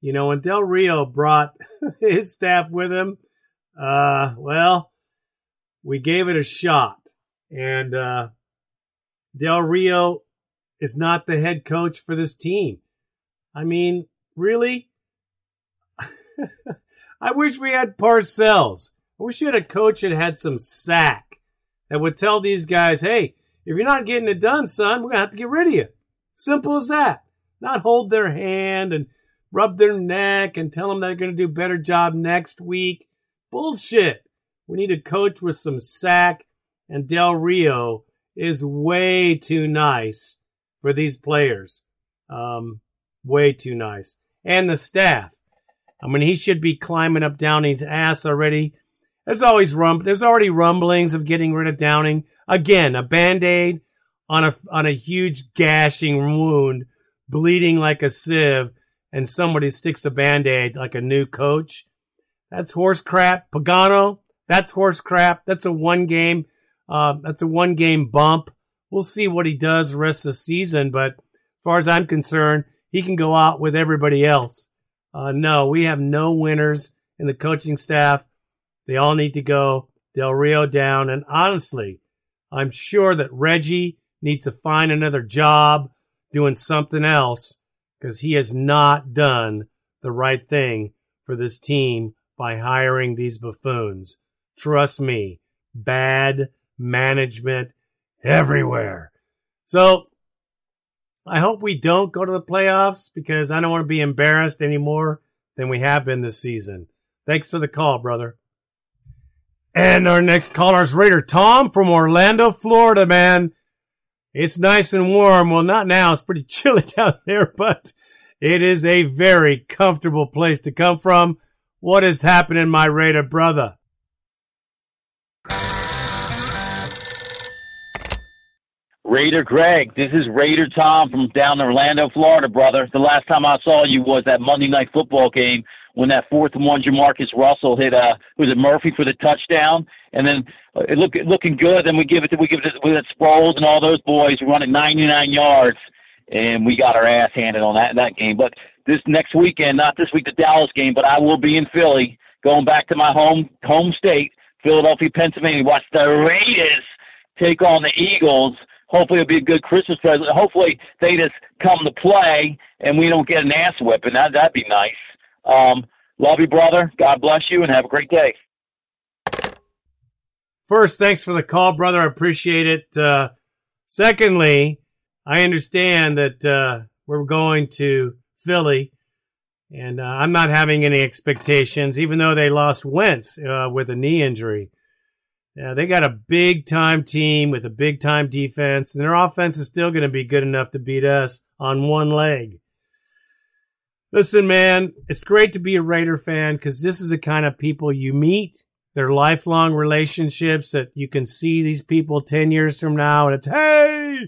you know, when Del Rio brought <laughs> his staff with him, uh, well, we gave it a shot. And uh, Del Rio is not the head coach for this team. I mean, really? <laughs> I wish we had Parcells. I wish we had a coach that had some sack that would tell these guys, hey, if you're not getting it done, son, we're going to have to get rid of you. Simple as that. Not hold their hand and rub their neck and tell them they're going to do a better job next week. Bullshit. We need a coach with some sack, and Del Rio is way too nice for these players. Um, way too nice. And the staff. I mean, he should be climbing up Downing's ass already. There's always rum. There's already rumblings of getting rid of Downing. Again, a band aid on a on a huge gashing wound, bleeding like a sieve, and somebody sticks a band aid like a new coach. That's horse crap. Pagano, that's horse crap. That's a one game. Uh, that's a one game bump. We'll see what he does rest of the season. But as far as I'm concerned, he can go out with everybody else. Uh, no, we have no winners in the coaching staff. They all need to go. Del Rio down. And honestly, I'm sure that Reggie needs to find another job doing something else because he has not done the right thing for this team by hiring these buffoons. Trust me, bad management everywhere. So I hope we don't go to the playoffs because I don't want to be embarrassed any more than we have been this season. Thanks for the call, brother. And our next caller is Raider Tom from Orlando, Florida, man. It's nice and warm. Well, not now. It's pretty <laughs> chilly down there, but it is a very comfortable place to come from. What is happening, my Raider brother? Raider Greg, this is Raider Tom from down in Orlando, Florida, brother. The last time I saw you was that Monday night football game when that fourth and one JaMarcus Russell hit uh was it Murphy for the touchdown, and then uh, it look looking good. Then we give it to, we give it to, with Sproles and all those boys running 99 yards, and we got our ass handed on that that game. But this next weekend, not this week, the Dallas game, but I will be in Philly, going back to my home home state, Philadelphia, Pennsylvania. Watch the Raiders take on the Eagles hopefully it'll be a good Christmas present. Hopefully they just come to play and we don't get an ass whipping. That that'd be nice. Um, love you, brother. God bless you, and have a great day. First, thanks for the call, brother. I appreciate it. Uh, secondly, I understand that uh, we're going to Philly, and uh, I'm not having any expectations, even though they lost Wentz uh, with a knee injury. Yeah, they got a big time team with a big time defense, and their offense is still going to be good enough to beat us on one leg. Listen, man, it's great to be a Raider fan because this is the kind of people you meet. They're lifelong relationships that you can see these people 10 years from now and it's, hey!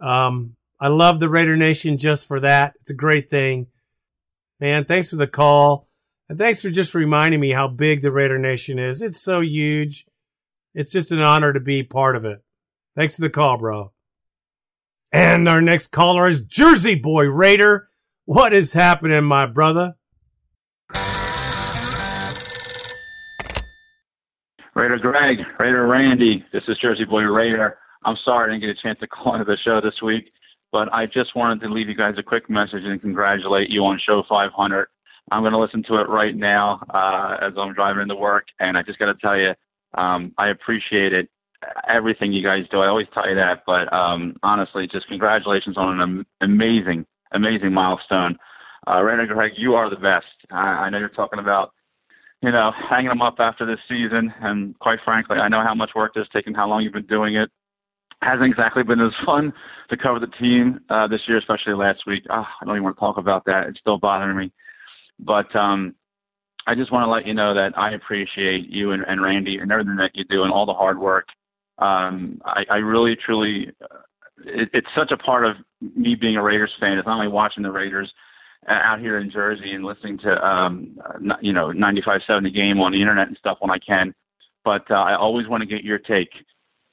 Um, I love the Raider Nation just for that. It's a great thing. Man, thanks for the call. And thanks for just reminding me how big the Raider Nation is. It's so huge. It's just an honor to be part of it. Thanks for the call, bro. And our next caller is Jersey Boy Raider. What is happening, my brother? Raider Greg, Raider Randy, this is Jersey Boy Raider. I'm sorry I didn't get a chance to call <laughs> into the show this week, but I just wanted to leave you guys a quick message and congratulate you on show 500. I'm going to listen to it right now uh, as I'm driving into work, and I just got to tell you, um, I appreciate it, everything you guys do. I always tell you that, but um, honestly, just congratulations on an amazing amazing milestone. Uh, Raider Greg, you are the best. I, I know you're talking about, you know, hanging them up after this season, and quite frankly, I know how much work this has taken, how long you've been doing it. Hasn't exactly been as fun to cover the team uh, this year, especially last week. Oh, I don't even want to talk about that. It's still bothering me. But um, I just want to let you know that I appreciate you and, and Randy and everything that you do and all the hard work. Um, I, I really, truly it, it's such a part of me being a Raiders fan. It's not only watching the Raiders uh, out here in Jersey and listening to um you know 95.7 the game on the internet and stuff when I can, but uh, I always want to get your take,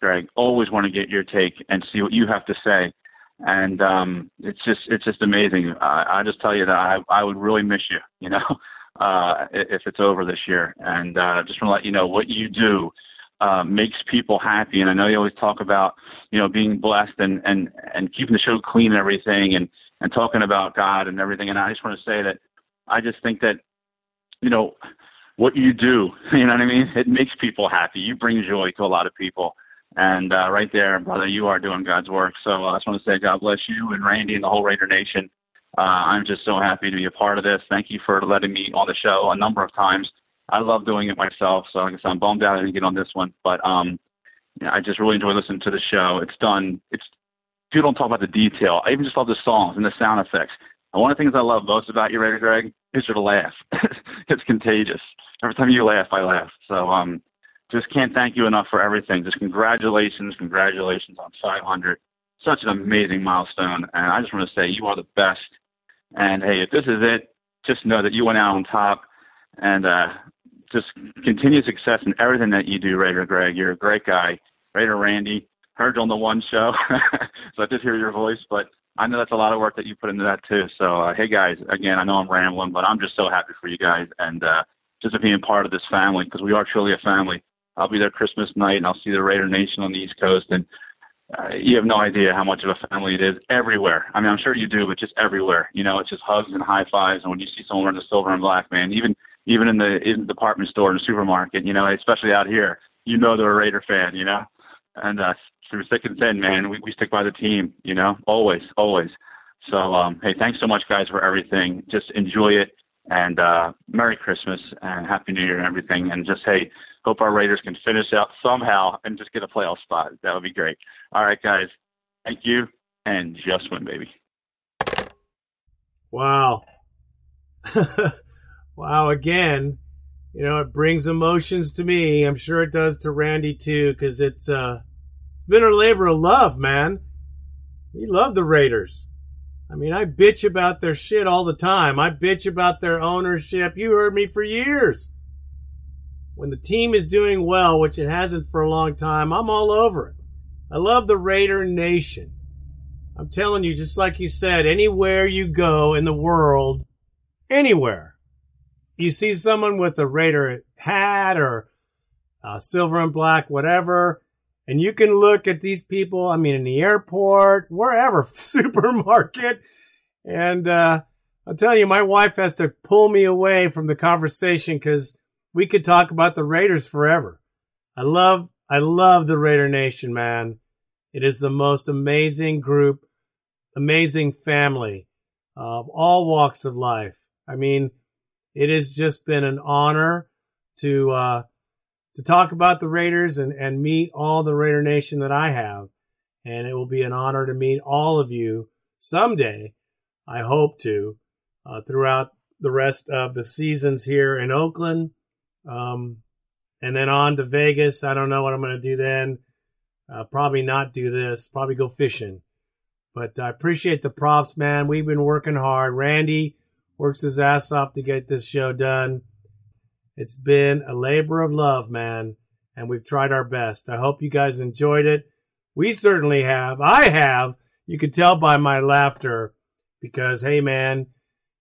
Greg. Always want to get your take and see what you have to say. And um it's just it's just amazing. I, I just tell you that I I would really miss you. You know. <laughs> Uh, if it's over this year, and uh, just want to let you know what you do uh, makes people happy. And I know you always talk about, you know, being blessed and, and, and keeping the show clean and everything and, and talking about God and everything. And I just want to say that I just think that, you know, what you do, <laughs> you know what I mean? It makes people happy. You bring joy to a lot of people. And uh, right there, brother, you are doing God's work. So uh, I just want to say God bless you and Randy and the whole Raider Nation. Uh, I'm just so happy to be a part of this. Thank you for letting me on the show a number of times. I love doing it myself. So like I said, I'm bummed out I didn't get on this one, but um, I just really enjoy listening to the show. It's done. It's people don't talk about the detail. I even just love the songs and the sound effects. And one of the things I love most about you, Raider Greg, is your laugh. <laughs> it's contagious. Every time you laugh, I laugh. So um, just can't thank you enough for everything. Just congratulations, congratulations on 500. Such an amazing milestone, and I just want to say you are the best. And hey, if this is it, just know that you went out on top. And uh, just continued success in everything that you do, Raider Greg. You're a great guy. Raider Randy, heard you on the one show, <laughs> so I just hear your voice, but I know that's a lot of work that you put into that too. So, uh, hey guys, again, I know I'm rambling, but I'm just so happy for you guys and uh, just being part of this family because we are truly a family. I'll be there Christmas night and I'll see the Raider Nation on the East Coast and uh, you have no idea how much of a family it is everywhere. I mean, I'm sure you do, but just everywhere. You know, it's just hugs and high fives. And when you see someone wearing the silver and black, man, even even in the in the department store and the supermarket, you know, especially out here, you know they're a Raider fan, you know. And uh, through thick and thin, man, we, we stick by the team, you know, always, always. So, um, hey, thanks so much, guys, for everything. Just enjoy it, and uh, Merry Christmas and Happy New Year and everything. And just hey, Hope our Raiders can finish out somehow and just get a playoff spot. That would be great. All right, guys. Thank you, and just win, baby. Wow. <laughs> wow, again, you know, it brings emotions to me. I'm sure it does to Randy too, because it's uh it's been a labor of love, man. We love the Raiders. I mean, I bitch about their shit all the time. I bitch about their ownership. You heard me for years. When the team is doing well, which it hasn't for a long time, I'm all over it. I love the Raider Nation. I'm telling you, just like you said, anywhere you go in the world, anywhere, you see someone with a Raider hat or uh, silver and black, whatever, and you can look at these people, I mean, in the airport, wherever, <laughs> supermarket. And, uh, I'll tell you, my wife has to pull me away from the conversation because we could talk about the Raiders forever. I love, I love the Raider Nation, man. It is the most amazing group, amazing family of all walks of life. I mean, it has just been an honor to, uh, to talk about the Raiders and, and meet all the Raider Nation that I have. And it will be an honor to meet all of you someday. I hope to uh, throughout the rest of the seasons here in Oakland. Um, and then on to Vegas. I don't know what I'm going to do then. Uh, probably not do this. Probably go fishing. But I appreciate the props, man. We've been working hard. Randy works his ass off to get this show done. It's been a labor of love, man, and we've tried our best. I hope you guys enjoyed it. We certainly have. I have. You could tell by my laughter because, hey, man,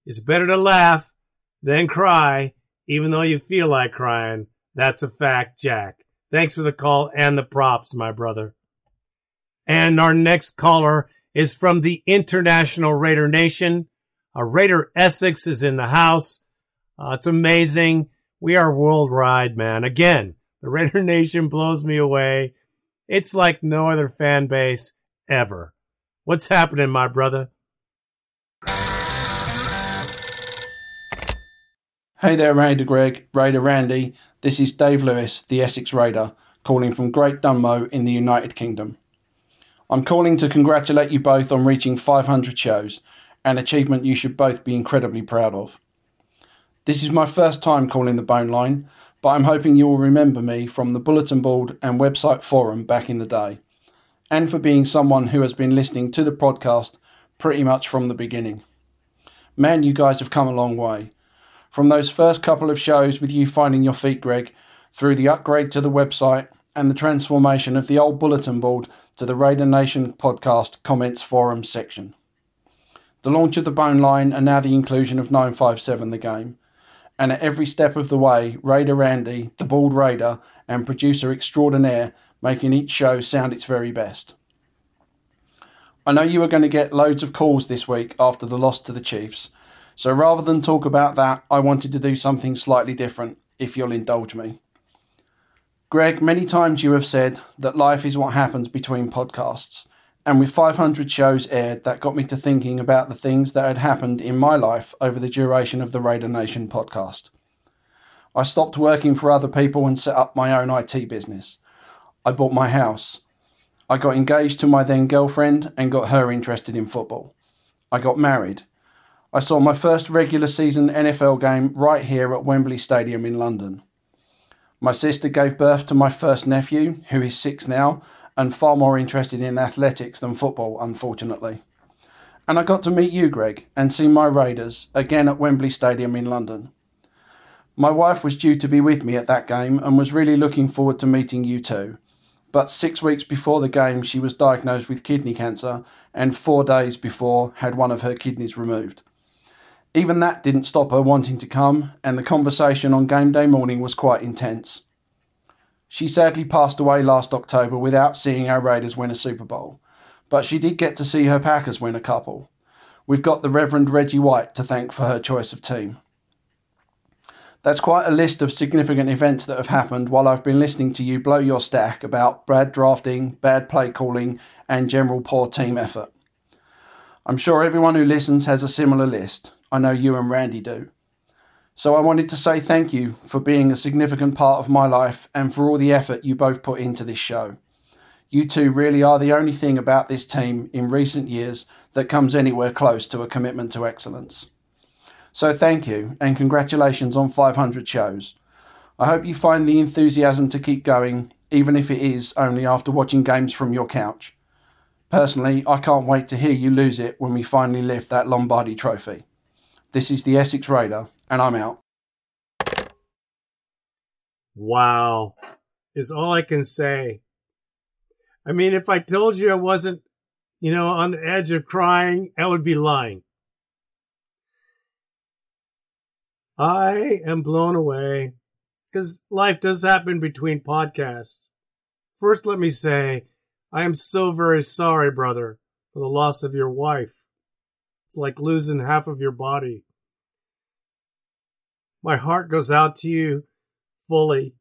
it's better to laugh than cry, even though you feel like crying. That's a fact, Jack. Thanks for the call and the props, my brother. And our next caller is from the International Raider Nation. A Raider Essex is in the house. Uh, it's amazing. We are worldwide, man. Again, the <laughs> Raider Nation blows me away. It's like no other fan base ever. What's happening, my brother? Hey there, Raider Greg, Raider Randy. This is Dave Lewis, the Essex Raider, calling from Great Dunmow in the United Kingdom. I'm calling to congratulate you both on reaching 500 shows, an achievement you should both be incredibly proud of. This is my first time calling the Bone Line, but I'm hoping you will remember me from the bulletin board and website forum back in the day, and for being someone who has been listening to the podcast pretty much from the beginning. Man, you guys have come a long way. From those first couple of shows with you finding your feet, Greg, through the upgrade to the website and the transformation of the old bulletin board to the Raider Nation podcast comments forum section. The launch of the Bone Line and now the inclusion of 957 the game and at every step of the way, Raider Randy, the bald raider, and producer extraordinaire, making each show sound its very best. I know you are going to get loads of calls this week after the loss to the Chiefs, so rather than talk about that, I wanted to do something slightly different, if you'll indulge me. Greg, many times you have said that life is what happens between podcasts. And with 500 shows aired, that got me to thinking about the things that had happened in my life over the duration of the Raider Nation podcast. I stopped working for other people and set up my own IT business. I bought my house. I got engaged to my then girlfriend and got her interested in football. I got married. I saw my first regular season NFL game right here at Wembley Stadium in London. My sister gave birth to my first nephew, who is six now, and far more interested in athletics than football, unfortunately. And I got to meet you, Greg, and see my Raiders again at Wembley Stadium in London. My wife was due to be with me at that game and was really looking forward to meeting you too. But six weeks before the game, she was diagnosed with kidney cancer and four days before had one of her kidneys removed. Even that didn't stop her wanting to come, and the conversation on game day morning was quite intense. She sadly passed away last October without seeing our Raiders win a Super Bowl, but she did get to see her Packers win a couple. We've got the Reverend Reggie White to thank for her choice of team. That's quite a list of significant events that have happened while I've been listening to you blow your stack about bad drafting, bad play calling, and general poor team effort. I'm sure everyone who listens has a similar list. I know you and Randy do. So I wanted to say thank you for being a significant part of my life and for all the effort you both put into this show. You two really are the only thing about this team in recent years that comes anywhere close to a commitment to excellence. So thank you and congratulations on 500 shows. I hope you find the enthusiasm to keep going, even if it is only after watching games from your couch. Personally, I can't wait to hear you lose it when we finally lift that Lombardi trophy. This is the Essex Raider, and I'm out. Wow, is all I can say. I mean, if I told you I wasn't, you know, on the edge of crying, I would be lying. I am blown away because life does happen between podcasts. First, let me say, I am so very sorry, brother, for the loss of your wife. It's like losing half of your body. My heart goes out to you fully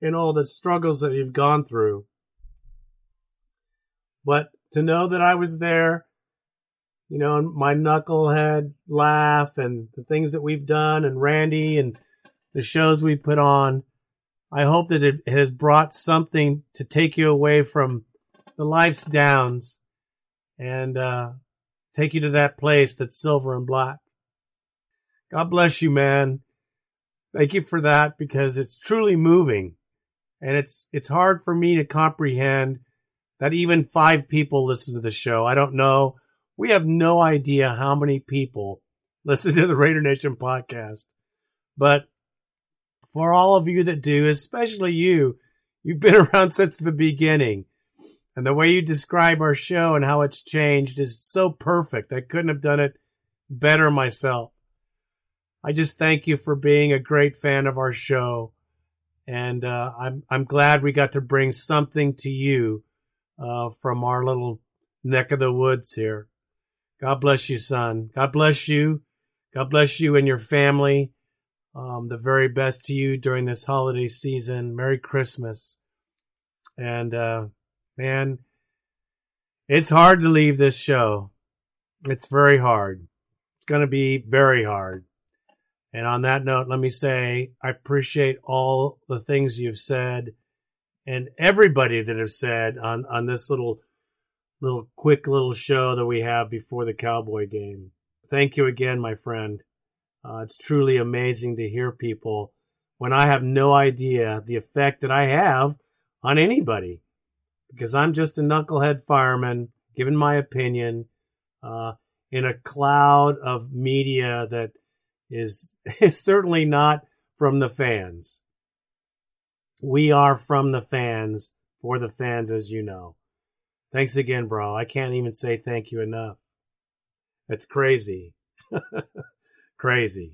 in all the struggles that you've gone through. But to know that I was there, you know, and my knucklehead laugh and the things that we've done and Randy and the shows we put on, I hope that it has brought something to take you away from the life's downs and uh, take you to that place that's silver and black. God bless you, man. Thank you for that because it's truly moving. And it's it's hard for me to comprehend that even five people listen to the show. I don't know. We have no idea how many people listen to the Raider Nation podcast. But for all of you that do, especially you, you've been <laughs> around since the beginning. And the way you describe our show and how it's changed is so perfect. I couldn't have done it better myself. I just thank you for being a great fan of our show. And uh, I'm I'm glad we got to bring something to you uh, from our little neck of the woods here. God bless you, son. God bless you. God bless you and your family. Um, the very best to you during this holiday season. Merry Christmas. And uh, man, it's hard to leave this show. It's very hard. It's going to be very hard. And on that note, let me say I appreciate all the things you've said and everybody that have said on, on this little little quick little show that we have before the Cowboy game. Thank you again, my friend. Uh, it's truly amazing to hear people when I have no idea the effect that I have on anybody because I'm just a knucklehead fireman giving my opinion uh, in a cloud of media that is, <laughs> is certainly not from the fans. We are from the fans for the fans, as you know. Thanks again, bro. I can't even say thank you enough. It's crazy. <laughs> crazy.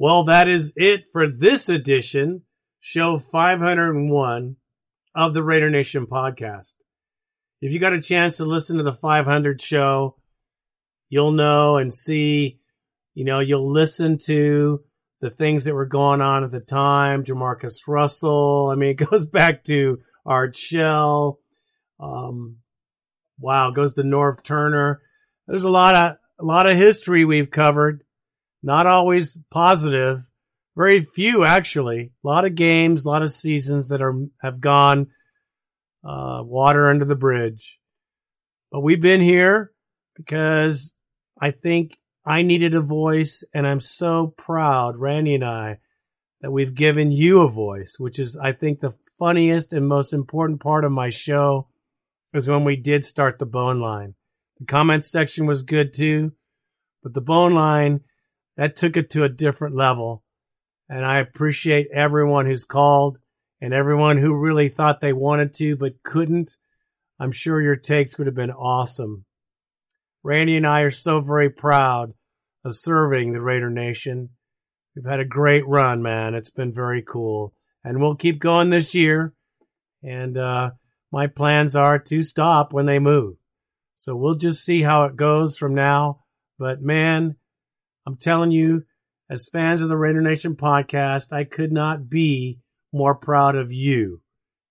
Well, that is it for this edition, show 501 of the Raider Nation podcast. If you got a chance to listen to the 500 show, you'll know and see, you know, you'll listen to the things that were going on at the time, JaMarcus Russell. I mean, <laughs> it goes back to Art Shell. Um, wow, goes to Norv Turner. There's a lot of a lot of history we've covered not always positive. Very few, actually. A lot of games, a lot of seasons that are have gone uh, water under the bridge. But we've been here because I think I needed a voice, and I'm so proud, Randy and I, that we've given you a voice, which is, I think, the funniest and most important part of my show is when we did start the bone line. The comments section was good too, but the bone line that took it to a different level. And I appreciate everyone who's called and everyone who really thought they wanted to but couldn't. I'm sure your takes would have been awesome. Randy and I are so very proud of serving the Raider Nation. We've had a great run, man. It's been very cool. And we'll keep going this year. And uh, my plans are to stop when they move. So we'll just see how it goes from now. But man, I'm telling you, as fans of the Raider Nation podcast, I could not be more proud of you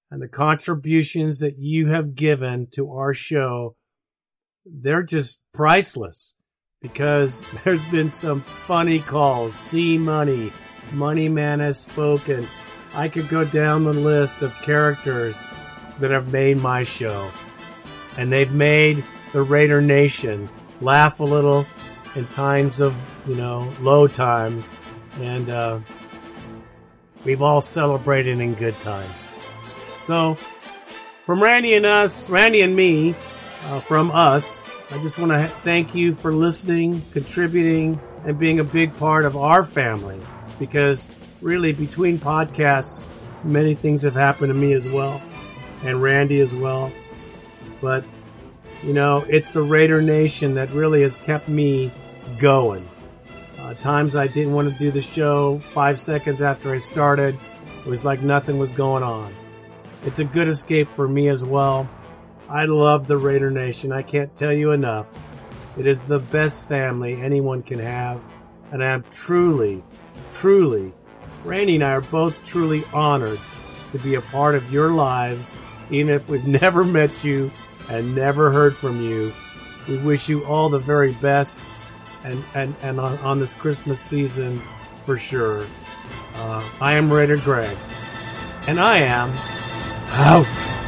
and the contributions that you have given to our show they're just priceless because <laughs> there's been some funny calls. C Money, Money Man has spoken. I could go down the list of characters that have made my show. And they've made the Raider Nation laugh a little in times of, you know, low times. And uh, we've all celebrated in good time. So, from Randy and us, Randy and me, uh, from us, I just want to thank you for listening, contributing, and being a big part of our family. Because really, between podcasts, many things have happened to me as well, and Randy as well. But, you know, it's the Raider Nation that really has kept me going. Uh, times I didn't want to do the show, five seconds after I started, it was like nothing was going on. It's a good escape for me as well. I love the Raider Nation. I can't tell you enough. It is the best family anyone can have, and I am truly, truly, Randy and I are both truly honored to be a part of your lives, even if we've <laughs> never met you and never heard from you. We wish you all the very best and, and, and on, on this Christmas season for sure. Uh, I am Raider Greg, and I am out.